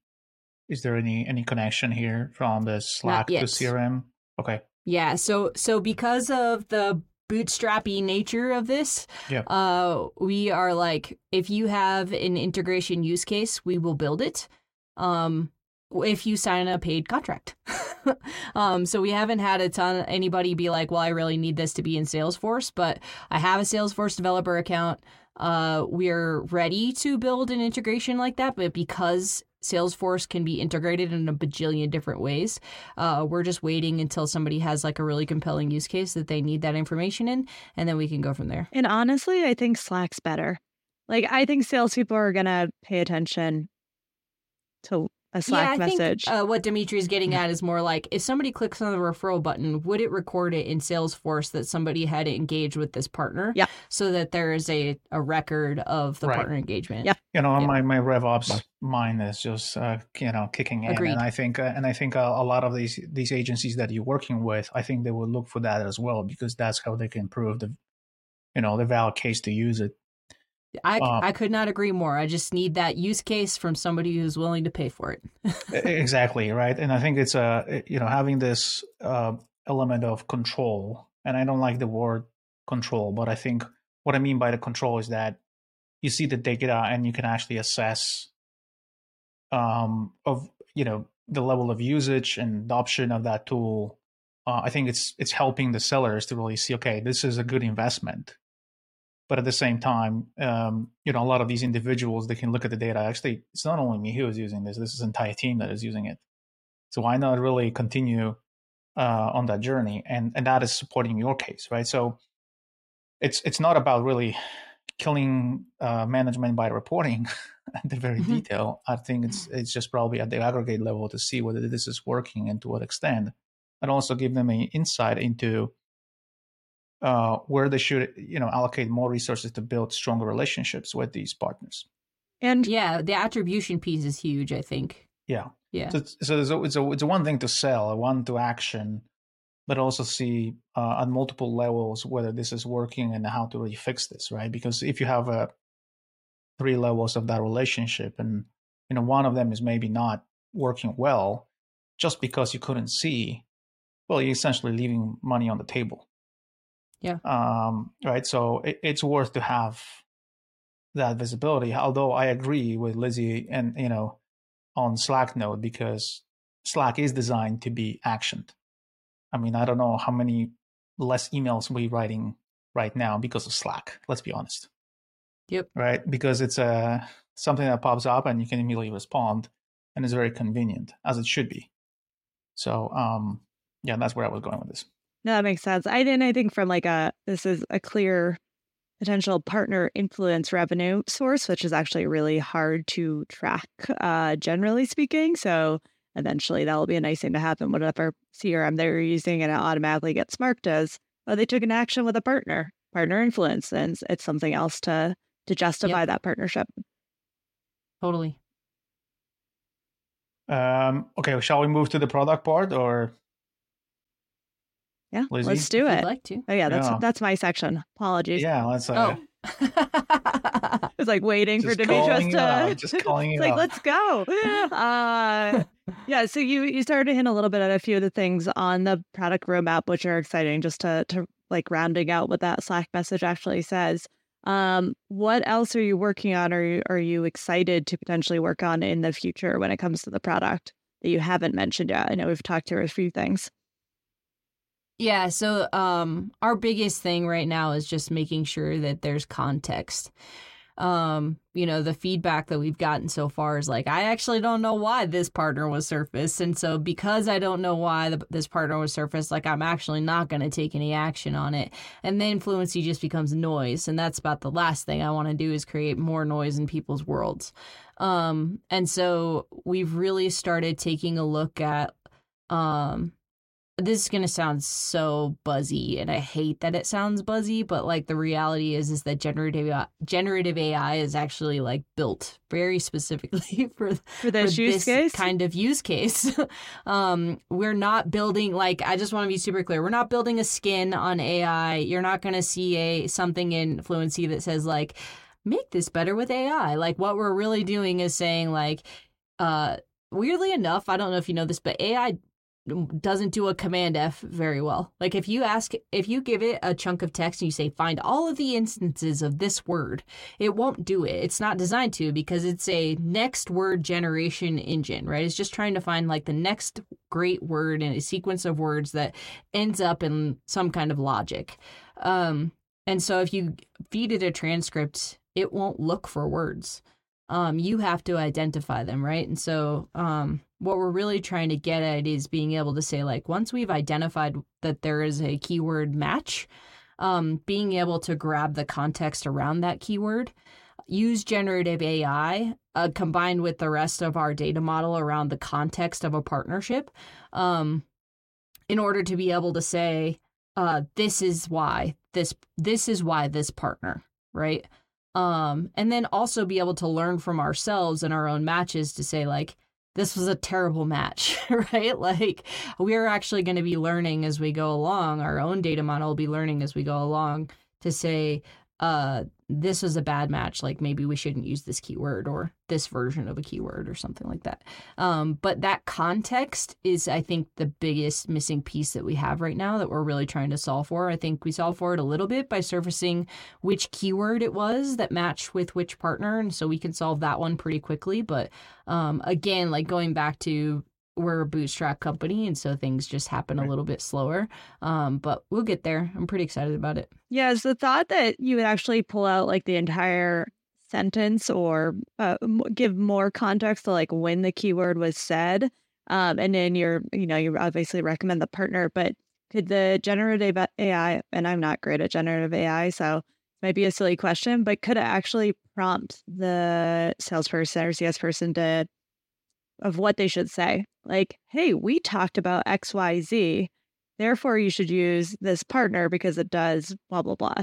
Is there any any connection here from the Slack to CRM? Okay. Yeah, so so because of the bootstrappy nature of this. Yeah. Uh, we are like, if you have an integration use case, we will build it. Um, if you sign a paid contract. um, so we haven't had a ton anybody be like, well, I really need this to be in Salesforce, but I have a Salesforce developer account. Uh, we're ready to build an integration like that, but because Salesforce can be integrated in a bajillion different ways. Uh, we're just waiting until somebody has like a really compelling use case that they need that information in, and then we can go from there. And honestly, I think Slack's better. Like, I think salespeople are going to pay attention to a Slack yeah, I message. Think, uh, what Dimitri is getting at is more like if somebody clicks on the referral button, would it record it in Salesforce that somebody had engaged with this partner? Yeah. So that there is a, a record of the right. partner engagement. Yeah. You know, yeah. my my RevOps mind is just uh, you know kicking in, Agreed. and I think uh, and I think a, a, lot of these these agencies that you're working with, I think they will look for that as well because that's how they can prove the you know the valid case to use it. I, uh, I could not agree more. I just need that use case from somebody who's willing to pay for it. exactly right, and I think it's a you know having this uh, element of control, and I don't like the word control, but I think what I mean by the control is that you see the data and you can actually assess um, of you know the level of usage and adoption of that tool. Uh, I think it's it's helping the sellers to really see okay, this is a good investment but at the same time, um, you know, a lot of these individuals they can look at the data. Actually, it's not only me who is using this; this is an entire team that is using it. So why not really continue uh, on that journey? And and that is supporting your case, right? So it's it's not about really killing uh, management by reporting at the very mm-hmm. detail. I think it's it's just probably at the aggregate level to see whether this is working and to what extent, and also give them an insight into uh, where they should you know allocate more resources to build stronger relationships with these partners. And yeah the attribution piece is huge i think. Yeah. Yeah. So, so it's, a, it's, a, it's a one thing to sell a one to action but also see uh, on multiple levels whether this is working and how to really fix this, right? Because if you have a three levels of that relationship and you know one of them is maybe not working well just because you couldn't see well you're essentially leaving money on the table yeah. Um, right so it, it's worth to have that visibility although i agree with lizzie and you know on slack note because slack is designed to be actioned. I mean i don't know how many less emails we're writing right now because of slack let's be honest. Yep. Right? Because it's a uh, something that pops up and you can immediately respond and it's very convenient as it should be. So um yeah that's where i was going with this no that makes sense i didn't i think from like a this is a clear potential partner influence revenue source, which is actually really hard to track, uh, generally speaking. So eventually that'll be a nice thing to happen. Whatever CRM they're using and it automatically gets marked as, oh, they took an action with a partner, partner influence, and it's something else to to justify yep. that partnership. Totally. Um, okay, shall we move to the product part or yeah, Lizzie? let's do it. I'd like to. Oh yeah, that's yeah. that's my section. Apologies. Yeah, let's. Uh, oh. it's like waiting for Demetrius to just calling it's like, let's go. Uh, yeah, so you you started to hint a little bit at a few of the things on the product roadmap, which are exciting. Just to to like rounding out what that Slack message actually says. Um, what else are you working on, or are you, are you excited to potentially work on in the future when it comes to the product that you haven't mentioned yet? I know we've talked here a few things. Yeah, so um our biggest thing right now is just making sure that there's context. Um, you know, the feedback that we've gotten so far is like, I actually don't know why this partner was surfaced. And so, because I don't know why the, this partner was surfaced, like, I'm actually not going to take any action on it. And then fluincy just becomes noise. And that's about the last thing I want to do is create more noise in people's worlds. Um, and so, we've really started taking a look at, um, this is going to sound so buzzy and I hate that it sounds buzzy, but like the reality is is that generative generative AI is actually like built very specifically for for this for use this case kind of use case. um we're not building like I just want to be super clear. We're not building a skin on AI. You're not going to see a something in fluincy that says like make this better with AI. Like what we're really doing is saying like uh weirdly enough, I don't know if you know this, but AI doesn't do a command F very well. Like if you ask, if you give it a chunk of text and you say, find all of the instances of this word, it won't do it. It's not designed to because it's a next word generation engine, right? It's just trying to find like the next great word in a sequence of words that ends up in some kind of logic. Um, and so if you feed it a transcript, it won't look for words. Um, you have to identify them, right? And so, um, what we're really trying to get at is being able to say like once we've identified that there is a keyword match um, being able to grab the context around that keyword use generative ai uh, combined with the rest of our data model around the context of a partnership um, in order to be able to say uh, this is why this this is why this partner right? Um, and then also be able to learn from ourselves and our own matches to say like this was a terrible match, right? Like we're actually going to be learning as we go along. Our own data model will be learning as we go along to say, uh, this was a bad match. Like maybe we shouldn't use this keyword or this version of a keyword or something like that. Um, but that context is, I think, the biggest missing piece that we have right now that we're really trying to solve for. I think we solve for it a little bit by surfacing which keyword it was that matched with which partner. And so we can solve that one pretty quickly. But um, again, like going back to we're a bootstrap company and so things just happen right. a little bit slower. Um, but we'll get there. I'm pretty excited about it. Yeah is the thought that you would actually pull out like the entire sentence or uh, give more context to like when the keyword was said um, and then you're you know you obviously recommend the partner but could the generative ai and i'm not great at generative ai so it might be a silly question but could it actually prompt the salesperson or cs person to of what they should say. Like, hey, we talked about XYZ. Therefore, you should use this partner because it does blah, blah, blah.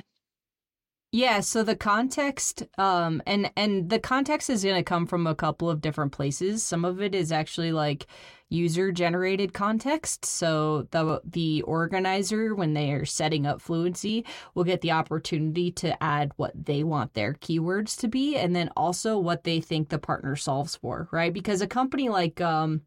Yeah, so the context um and and the context is going to come from a couple of different places. Some of it is actually like user generated context. So the the organizer when they are setting up fluincy will get the opportunity to add what they want their keywords to be and then also what they think the partner solves for, right? Because a company like um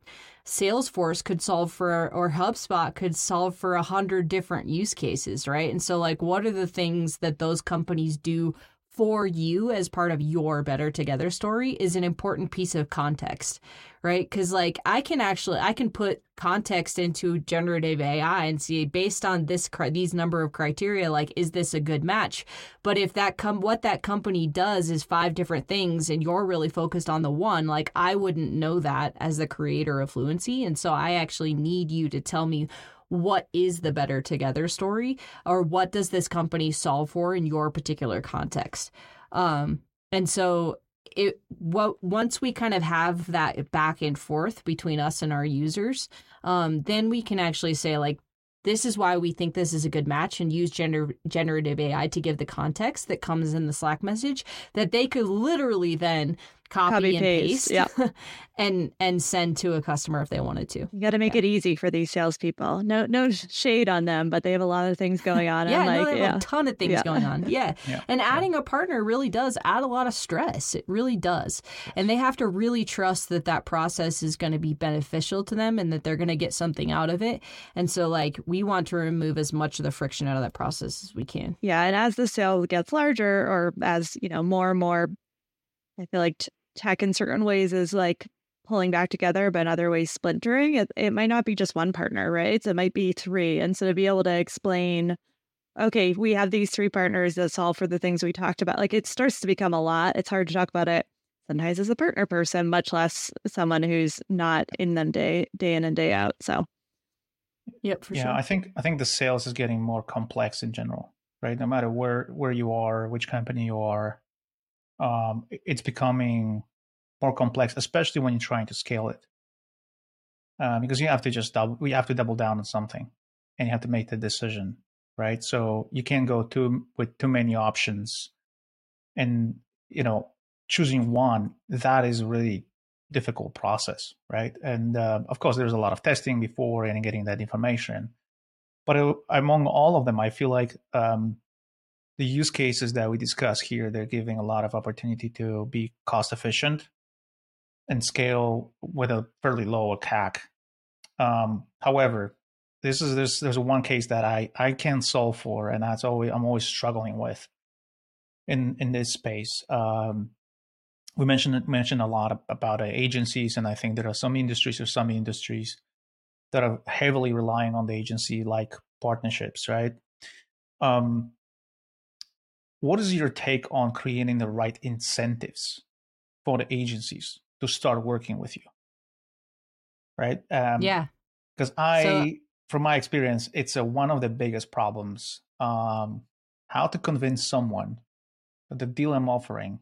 Salesforce could solve for, or HubSpot could solve for a hundred different use cases, right? And so, like, what are the things that those companies do for you as part of your better together story is an important piece of context right? Because like i can actually i can put context into generative ai and see based on this these number of criteria like is this a good match? But if that come what that company does is five different things and you're really focused on the one like i wouldn't know that as the creator of fluincy. And so i actually need you to tell me what is the better together story or what does this company solve for in your particular context? Um, and so it what once we kind of have that back and forth between us and our users um, then we can actually say like this is why we think this is a good match and use gener- generative AI to give the context that comes in the Slack message that they could literally then copy, copy and paste, paste yeah. and and send to a customer if they wanted to. You got to make yeah. it easy for these salespeople. No no shade on them, but they have a lot of things going on. yeah, like, no, they have yeah. a ton of things yeah. going on. Yeah. And adding a partner really does add a lot of stress. It really does. And they have to really trust that that process is going to be beneficial to them and that they're going to get something out of it. And so like we want to remove as much of the friction out of that process as we can. Yeah, and as the sale gets larger or as, you know, more and more I feel like t- tech in certain ways is like pulling back together, but in other ways splintering. It, it might not be just one partner, right? So it might be three. And so to be able to explain, okay, we have these three partners that solve for the things we talked about, like it starts to become a lot. It's hard to talk about it sometimes as a partner person, much less someone who's not in them day day in and day out. So Yep, for yeah, sure. I think I think the sales is getting more complex in general, right? No matter where where you are, which company you are, um, it's becoming more complex, especially when you're trying to scale it. Uh, because you have to just double, we have to double down on something, and you have to make the decision, right? So you can't go too with too many options, and you know, choosing one that is really difficult process, right? And uh, of course, there's a lot of testing before and getting that information. But it, among all of them, I feel like um, the use cases that we discuss here, they're giving a lot of opportunity to be cost efficient and scale with a fairly low CAC. Um, however, this is there's there's one case that I I can solve for, and that's always I'm always struggling with in in this space. Um, we mentioned mentioned a lot about uh, agencies, and I think there are some industries or some industries that are heavily relying on the agency like partnerships, right? Um, what is your take on creating the right incentives for the agencies to start working with you? Right? Um, yeah. Because I, so, from my experience, it's a, one of the biggest problems. Um, how to convince someone that the deal I'm offering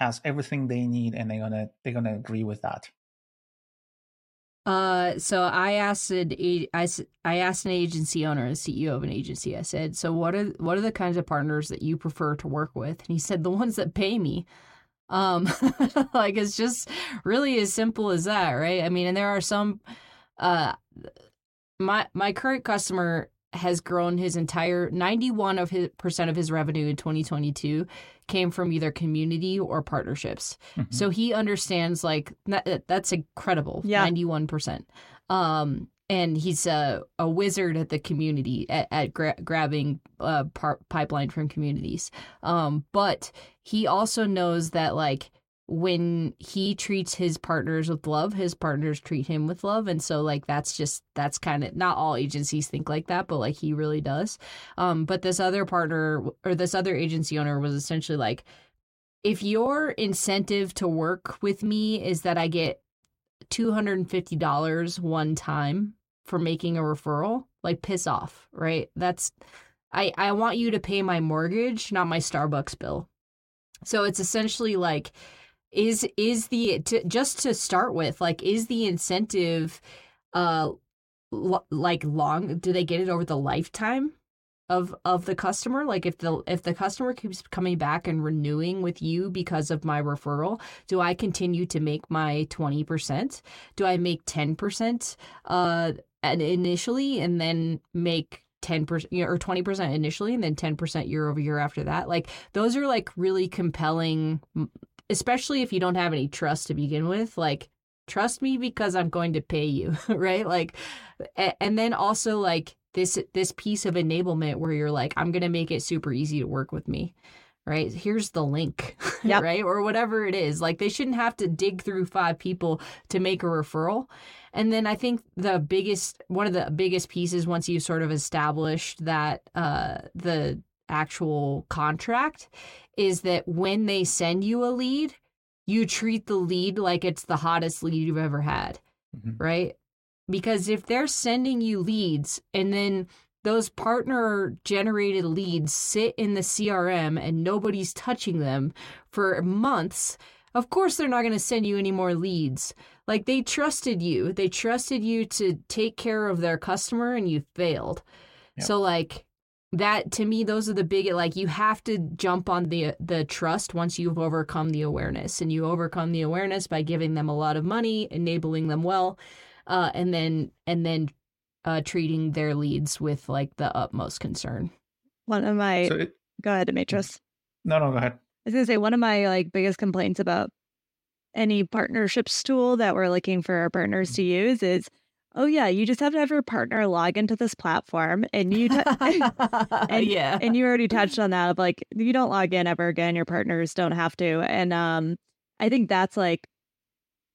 has everything they need and they're gonna they're gonna agree with that. Uh, so I asked an I, I asked an agency owner, the CEO of an agency. I said, "So what are what are the kinds of partners that you prefer to work with?" And he said, "The ones that pay me." Um, like it's just really as simple as that, right? I mean, and there are some. Uh, my my current customer has grown his entire 91 of his percent of his revenue in 2022 came from either community or partnerships. Mm-hmm. So he understands like that, that's incredible. Yeah. 91%. Um, and he's a, a wizard at the community at, at gra- grabbing uh, par- pipeline from communities. Um, but he also knows that like when he treats his partners with love, his partners treat him with love. And so like that's just that's kind of not all agencies think like that, but like he really does. Um, but this other partner or this other agency owner was essentially like, if your incentive to work with me is that I get $250 one time for making a referral, like piss off, right? That's I I want you to pay my mortgage, not my Starbucks bill. So it's essentially like is is the to, just to start with like is the incentive uh l- like long do they get it over the lifetime of of the customer like if the if the customer keeps coming back and renewing with you because of my referral do i continue to make my 20% do i make 10% uh and initially and then make 10% you know, or 20% initially and then 10% year over year after that? Like those are like really compelling especially if you don't have any trust to begin with like trust me because i'm going to pay you right? Like and then also like this this piece of enablement where you're like i'm going to make it super easy to work with me right? Here's the link yep. right? Or whatever it is. Like they shouldn't have to dig through five people to make a referral. And then i think the biggest one of the biggest pieces once you've sort of established that uh the actual contract is that when they send you a lead you treat the lead like it's the hottest lead you've ever had mm-hmm. right because if they're sending you leads and then those partner generated leads sit in the CRM and nobody's touching them for months, of course they're not going to send you any more leads. Like they trusted you. They trusted you to take care of their customer and you failed. Yep. So like that to me those are the big like you have to jump on the the trust once you've overcome the awareness and you overcome the awareness by giving them a lot of money, enabling them well uh, and then and then uh, treating their leads with like the utmost concern. One of my so it, go ahead, Demetrius. No, no, go ahead. I was gonna say one of my like biggest complaints about any partnerships tool that we're looking for our partners to use is oh yeah you just have to have your partner log into this platform and you t- and, yeah and you already touched on that of like you don't log in ever again your partners don't have to and um i think that's like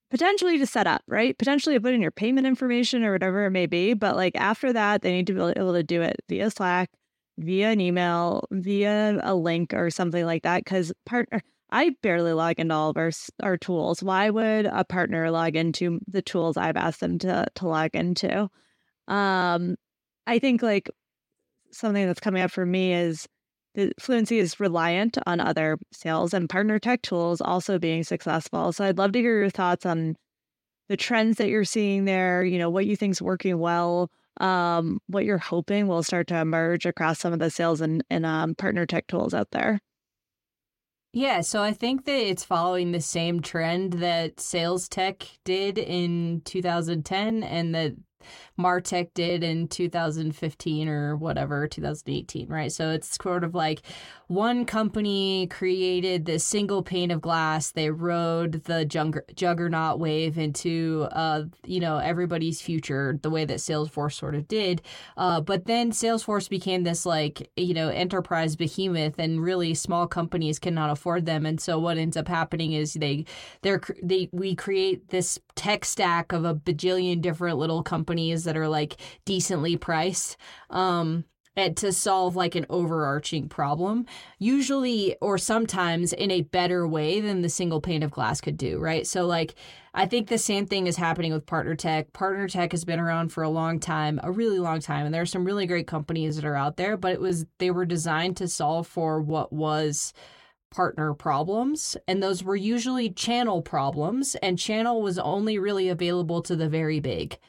potentially to set up, right? Potentially to put in your payment information or whatever it may be. But like after that, they need to be able to do it via Slack, via an email, via a link or something like that. Because partner, I barely log into all of our our tools. Why would a partner log into the tools I've asked them to to log into? Um, I think like something that's coming up for me is Fluincy is reliant on other sales and partner tech tools also being successful. So I'd love to hear your thoughts on the trends that you're seeing there, you know, what you think's working well, um, what you're hoping will start to emerge across some of the sales and, and um, partner tech tools out there. Yeah, so I think that it's following the same trend that sales tech did in 2010 and that Martech did in 2015 or whatever, 2018, right? So it's sort of like one company created this single pane of glass. They rode the juggernaut wave into, uh, you know, everybody's future the way that Salesforce sort of did. Uh, but then Salesforce became this like, you know, enterprise behemoth, and really small companies cannot afford them. And so what ends up happening is they, they're they we create this tech stack of a bajillion different little companies that are like decently priced. Um, to solve like an overarching problem, usually or sometimes in a better way than the single pane of glass could do, right? So, like, I think the same thing is happening with Partner Tech. Partner Tech has been around for a long time, a really long time, and there are some really great companies that are out there, but it was they were designed to solve for what was partner problems and those were usually channel problems and channel was only really available to the very big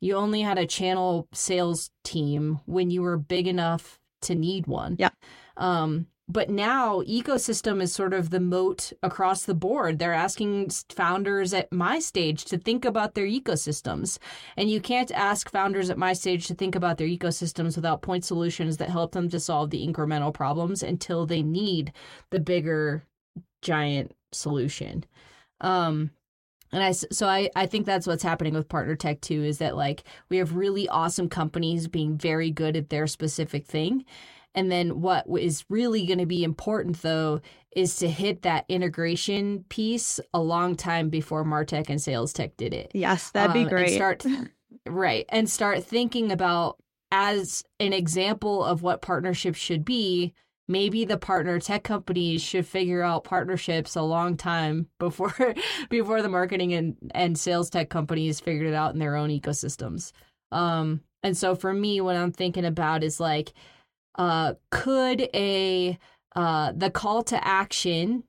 you only had a channel sales team when you were big enough to need one. Yeah. Um, but now ecosystem is sort of the moat across the board. They're asking founders at my stage to think about their ecosystems. And you can't ask founders at my stage to think about their ecosystems without point solutions that help them to solve the incremental problems until they need the bigger giant solution. Um, and I, so I, I think that's what's happening with partner tech too is that like we have really awesome companies being very good at their specific thing. And then what is really going to be important though is to hit that integration piece a long time before Martech and Sales Tech did it. Yes, that'd be um, great. start right and start thinking about as an example of what partnerships should be maybe the partner tech companies should figure out partnerships a long time before before the marketing and, and sales tech companies figured it out in their own ecosystems. Um, and so for me, what I'm thinking about is like, uh, could a uh, the call to action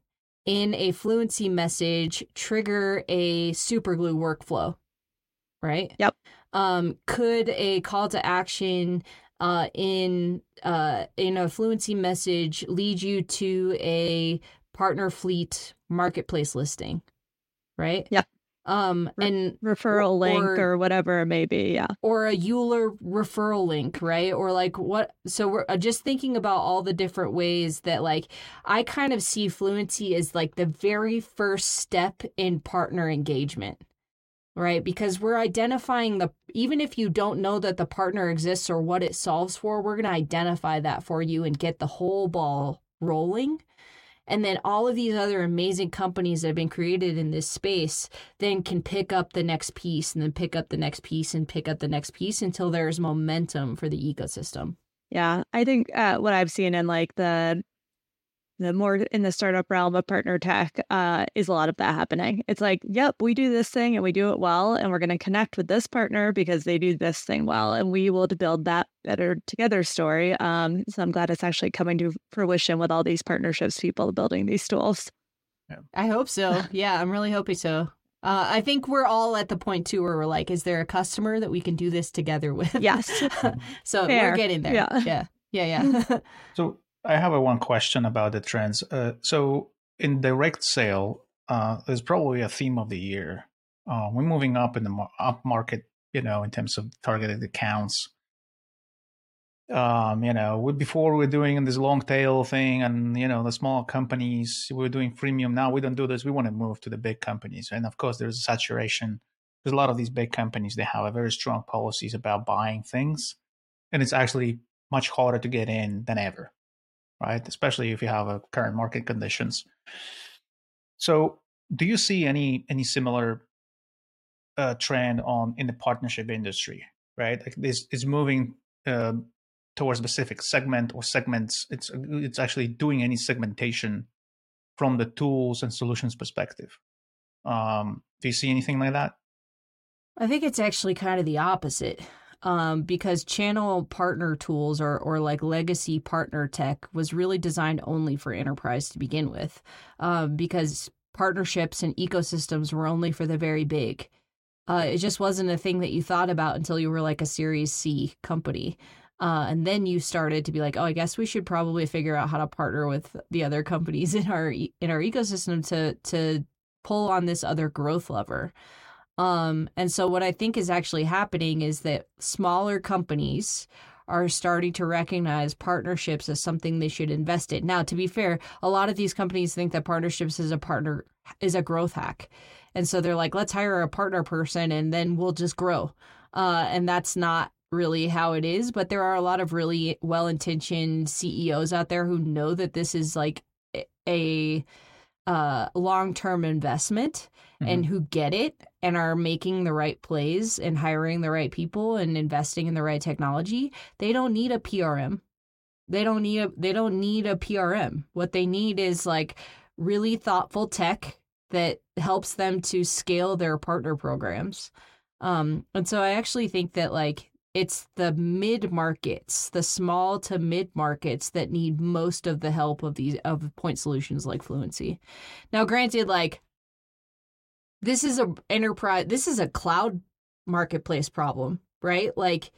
in a fluincy message trigger a superglue workflow? Right. Yep. Um, could a call to action uh, in uh, in a fluincy message lead you to a PartnerFleet marketplace listing, right? Yeah. Um, and referral link or, or, whatever it may be, yeah. Or a Euler referral link, right? Or like what? So we're uh, just thinking about all the different ways that, like, I kind of see fluincy as like the very first step in partner engagement right? Because we're identifying the, even if you don't know that the partner exists or what it solves for, we're going to identify that for you and get the whole ball rolling. And then all of these other amazing companies that have been created in this space then can pick up the next piece and then pick up the next piece and pick up the next piece until there's momentum for the ecosystem. Yeah, I think uh, what I've seen in like the the more in the startup realm of partner tech uh, is a lot of that happening. It's like, yep, we do this thing and we do it well, and we're going to connect with this partner because they do this thing well, and we will build that better together story. Um, so I'm glad it's actually coming to fruition with all these partnerships, people building these tools. Yeah. I hope so. Yeah, I'm really hoping so. Uh, I think we're all at the point too where we're like, is there a customer that we can do this together with? Yes. so Fair. we're getting there. Yeah. Yeah. Yeah. Yeah. so I have a one question about the trends. Uh, so in direct sale, uh, there's probably a theme of the year. Uh, we're moving up in the up market, you know, in terms of targeted accounts. Um, you know, we, before we are doing this long tail thing, and you know, the small companies we are doing freemium. Now we don't do this. We want to move to the big companies, and of course, there's a saturation. There's a lot of these big companies. They have a very strong policies about buying things, and it's actually much harder to get in than ever right? Especially if you have a current market conditions. So, do you see any any similar uh, trend on in the partnership industry? Right, like this is moving uh, towards specific segment or segments. It's it's actually doing any segmentation from the tools and solutions perspective. Um, do you see anything like that? I think it's actually kind of the opposite um, because channel partner tools or, or like legacy partner tech was really designed only for enterprise to begin with um, because partnerships and ecosystems were only for the very big. Uh, it just wasn't a thing that you thought about until you were like a Series C company. Uh, and then you started to be like, oh, I guess we should probably figure out how to partner with the other companies in our in our ecosystem to to pull on this other growth lever. Um, and so what I think is actually happening is that smaller companies are starting to recognize partnerships as something they should invest in. Now, to be fair, a lot of these companies think that partnerships is a partner is a growth hack. And so they're like, let's hire a partner person and then we'll just grow. Uh, and that's not really how it is, but there are a lot of really well-intentioned CEOs out there who know that this is like a uh, long-term investment mm-hmm. and who get it and are making the right plays and hiring the right people and investing in the right technology, they don't need a PRM. They don't need a they don't need a PRM. What they need is like really thoughtful tech that helps them to scale their partner programs. Um, and so I actually think that like it's the mid markets, the small to mid markets that need most of the help of these of point solutions like Fluincy. Now, granted, like this is a enterprise this is a cloud marketplace problem right? Like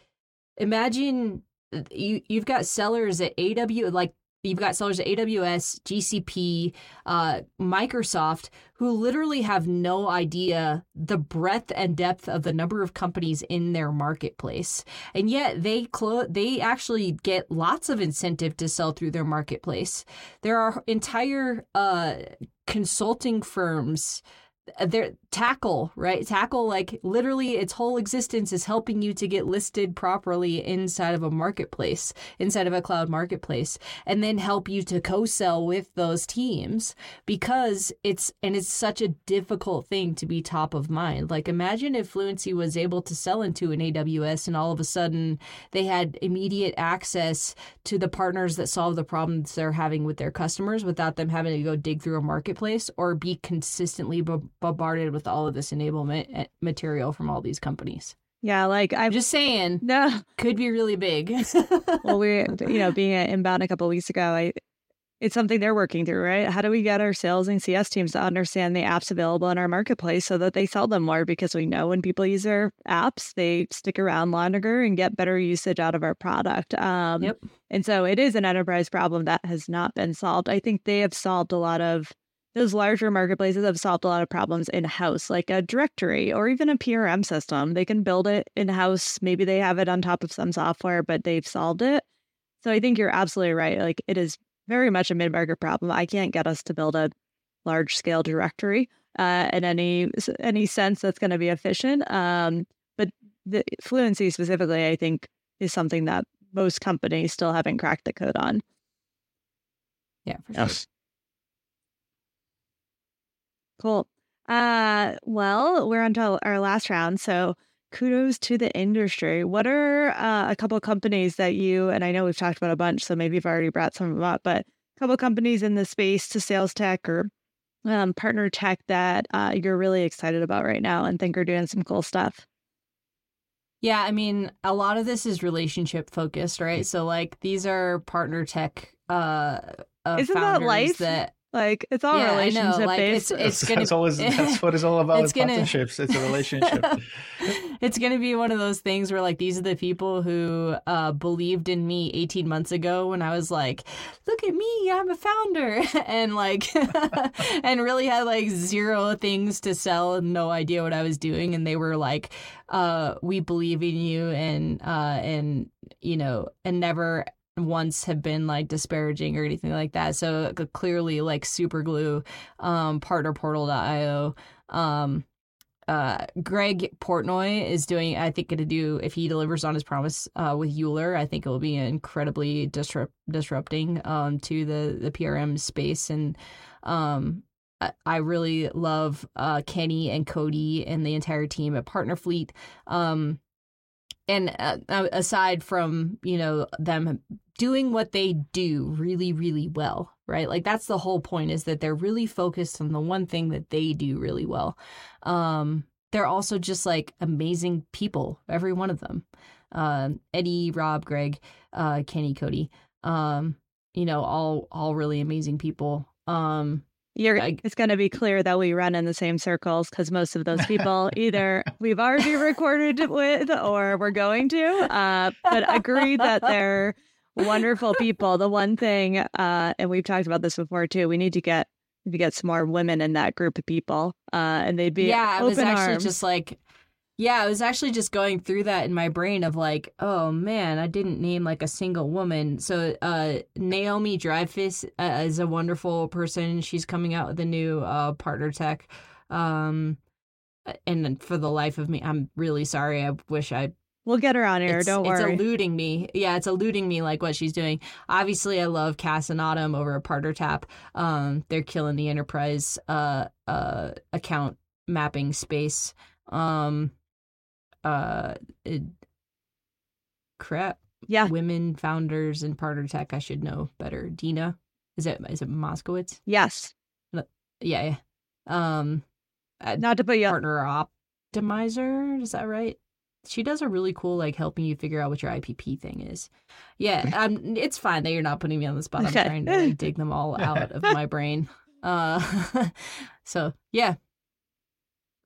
imagine uh, you you've got sellers at aw like you've got sellers at aws gcp uh, microsoft who literally have no idea the breadth and depth of the number of companies in their marketplace. And yet they clo- they actually get lots of incentive to sell through their marketplace. There are entire uh, consulting firms Uh, their tackle right? Tackle like literally its whole existence is helping you to get listed properly inside of a marketplace inside of a cloud marketplace and then help you to co-sell with those teams because it's and it's such a difficult thing to be top of mind. Like imagine if fluincy was able to sell into an aws and all of a sudden they had immediate access to the partners that solve the problems they're having with their customers without them having to go dig through a marketplace or be consistently bombarded with all of this enablement eh, material from all these companies. Yeah, like I'm just saying, no, could be really big. well, we, you know, being at Inbound a couple weeks ago, I it's something they're working through, right? How do we get our sales and CS teams to understand the apps available in our marketplace so that they sell them more? Because we know when people use our apps, they stick around longer and get better usage out of our product. Um, Yep. And so it is an enterprise problem that has not been solved. I think they have solved a lot of those larger marketplaces have solved a lot of problems in house, like a directory or even a PRM system. They can build it in house. Maybe they have it on top of some software, but they've solved it. So I think you're absolutely right. Like it is very much a mid market problem. I can't get us to build a large scale directory uh, in any any sense that's going to be efficient. Um, but the fluincy specifically, I think, is something that most companies still haven't cracked the code on. Yeah, for sure. Yes. Cool. Uh, well, we're on to our last round. So kudos to the industry. What are uh, a couple companies that you, and I know we've talked about a bunch, so maybe you've already brought some of them up, but a couple companies in the space to sales tech or um, partner tech that uh, you're really excited about right now and think are doing some cool stuff? Yeah, I mean, a lot of this is relationship focused, right? So like these are partner tech uh, uh Isn't that life? that Like it's all Yeah, relationship like, based. it's- That's, gonna- that's always that's what it's all about. it's gonna- partnerships. It's a relationship. it's going to be one of those things where like these are the people who uh, believed in me 18 months ago when I was like, look at me, I'm a founder and like and really had like zero things to sell and no idea what I was doing and they were like uh, we believe in you and uh, and you know and never once have been like disparaging or anything like that. So clearly like super glue um partnerportal.io um uh, Greg Portnoy is doing, I think, going to do, if he delivers on his promise uh, with Euler, I think it will be incredibly disrupt, disrupting um, to the, the PRM space. And um, I, I really love uh, Kenny and Cody and the entire team at PartnerFleet. Um, and uh, aside from, you know, them doing what they do really, really well, right? Like that's the whole point is that they're really focused on the one thing that they do really well. Um, they're also just like amazing people, every one of them. Uh, Eddie, Rob, Greg, uh, Kenny, Cody. Um, you know, all all really amazing people. Um, You're, I- it's going to be clear that we run in the same circles because most of those people either we've already recorded with or we're going to. Uh, but agree that they're wonderful people. The one thing, uh, and we've talked about this before too, we need to get to get some more women in that group of people, uh, and they'd be yeah, I open was actually arms. just like, yeah, I was actually just going through that in my brain of like, oh man, I didn't name like a single woman. So uh, Naomi Dreyfus uh, is a wonderful person. She's coming out with a new uh, partner tech. Um, and for the life of me, I'm really sorry. I wish I we'll get her on air. it's, Don't worry. it's eluding me. Yeah, it's eluding me like what she's doing. Obviously, I love Cass and Autumn over at PartnerTap. Um, they're killing the enterprise uh uh account mapping space. Um, uh, it, crap. yeah, Women founders in Partner Tech. I should know better. Dina, is it is it Moskowitz? yes. Yeah, yeah. Um, Not to put you. partner optimizer. Is that right? She does a really cool like helping you figure out what your IPP thing is. Yeah, um, it's fine that you're not putting me on the spot. I'm Okay. trying to like, dig them all out of my brain. Uh, so yeah,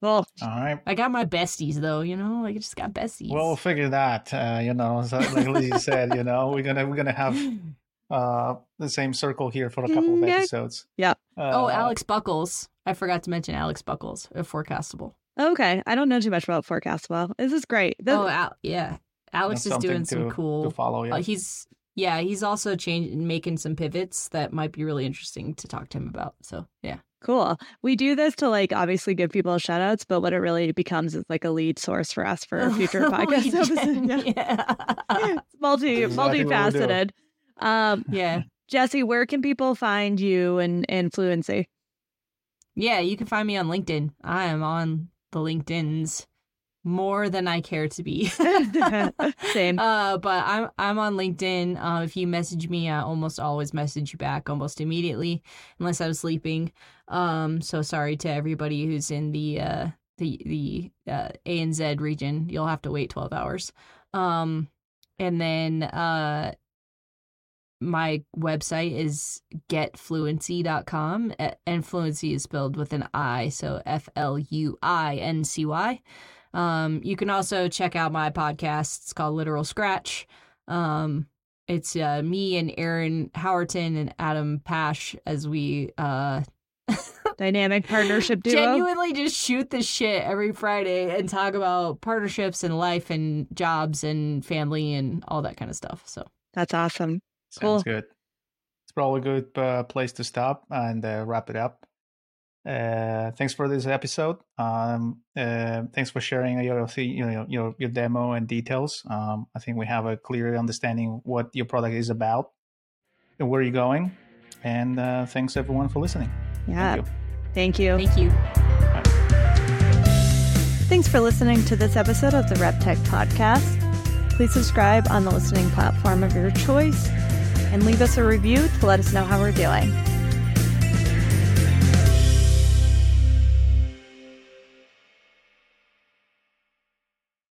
Cool. All right. I got my besties though. You know, like I just got besties. Well, we'll figure that. Uh, you know, so like Lizzie said, you know, we're gonna we're gonna have uh the same circle here for a couple of episodes. Yeah. oh, Uh, Alex Buckles. I forgot to mention Alex Buckles of Forecastable. Okay, I don't know too much about Forecastable. This is great. The- oh, Al- yeah. Alex that's is doing some to- cool. to follow. Yeah. Uh, he's yeah, he's also changing, making some pivots that might be really interesting to talk to him about. So yeah, Cool. We do this to like obviously give people shout outs, but what it really becomes is like a lead source for us for future podcast We episodes. can, Yeah. yeah. It's multi Exactly what we'll do. multifaceted. Um, yeah, Jesse, where can people find you and and Fluincy? yeah. You can find me on LinkedIn. I am on the LinkedIn's more than I care to be. Same. Uh, but I'm I'm on LinkedIn. Uh, if you message me, I almost always message you back almost immediately, unless I was sleeping. Um, so sorry to everybody who's in the uh the the uh, A and Z region. You'll have to wait twelve hours. Um, and then uh, my website is getfluincy.com and fluincy is spelled with an I, so F L U I N C Y. Um, you can also check out my podcast. It's called Literal Scratch. Um, it's uh, me and Aaron Howerton and Adam Pash as we uh, dynamic partnership duo. Genuinely just shoot the shit every Friday and talk about partnerships and life and jobs and family and all that kind of stuff. So that's awesome. Sounds cool. good. It's probably a good uh, place to stop and uh, wrap it up. Uh, thanks for this episode. Um, uh, thanks for sharing your you know your your demo and details. Um, I think we have a clear understanding what your product is about and where you're going. And uh, thanks everyone for listening. Yeah. Thank you. Thank you. Thank you. Thanks for listening to this episode of the RepTech podcast. Please subscribe on the listening platform of your choice and leave us a review to let us know how we're doing.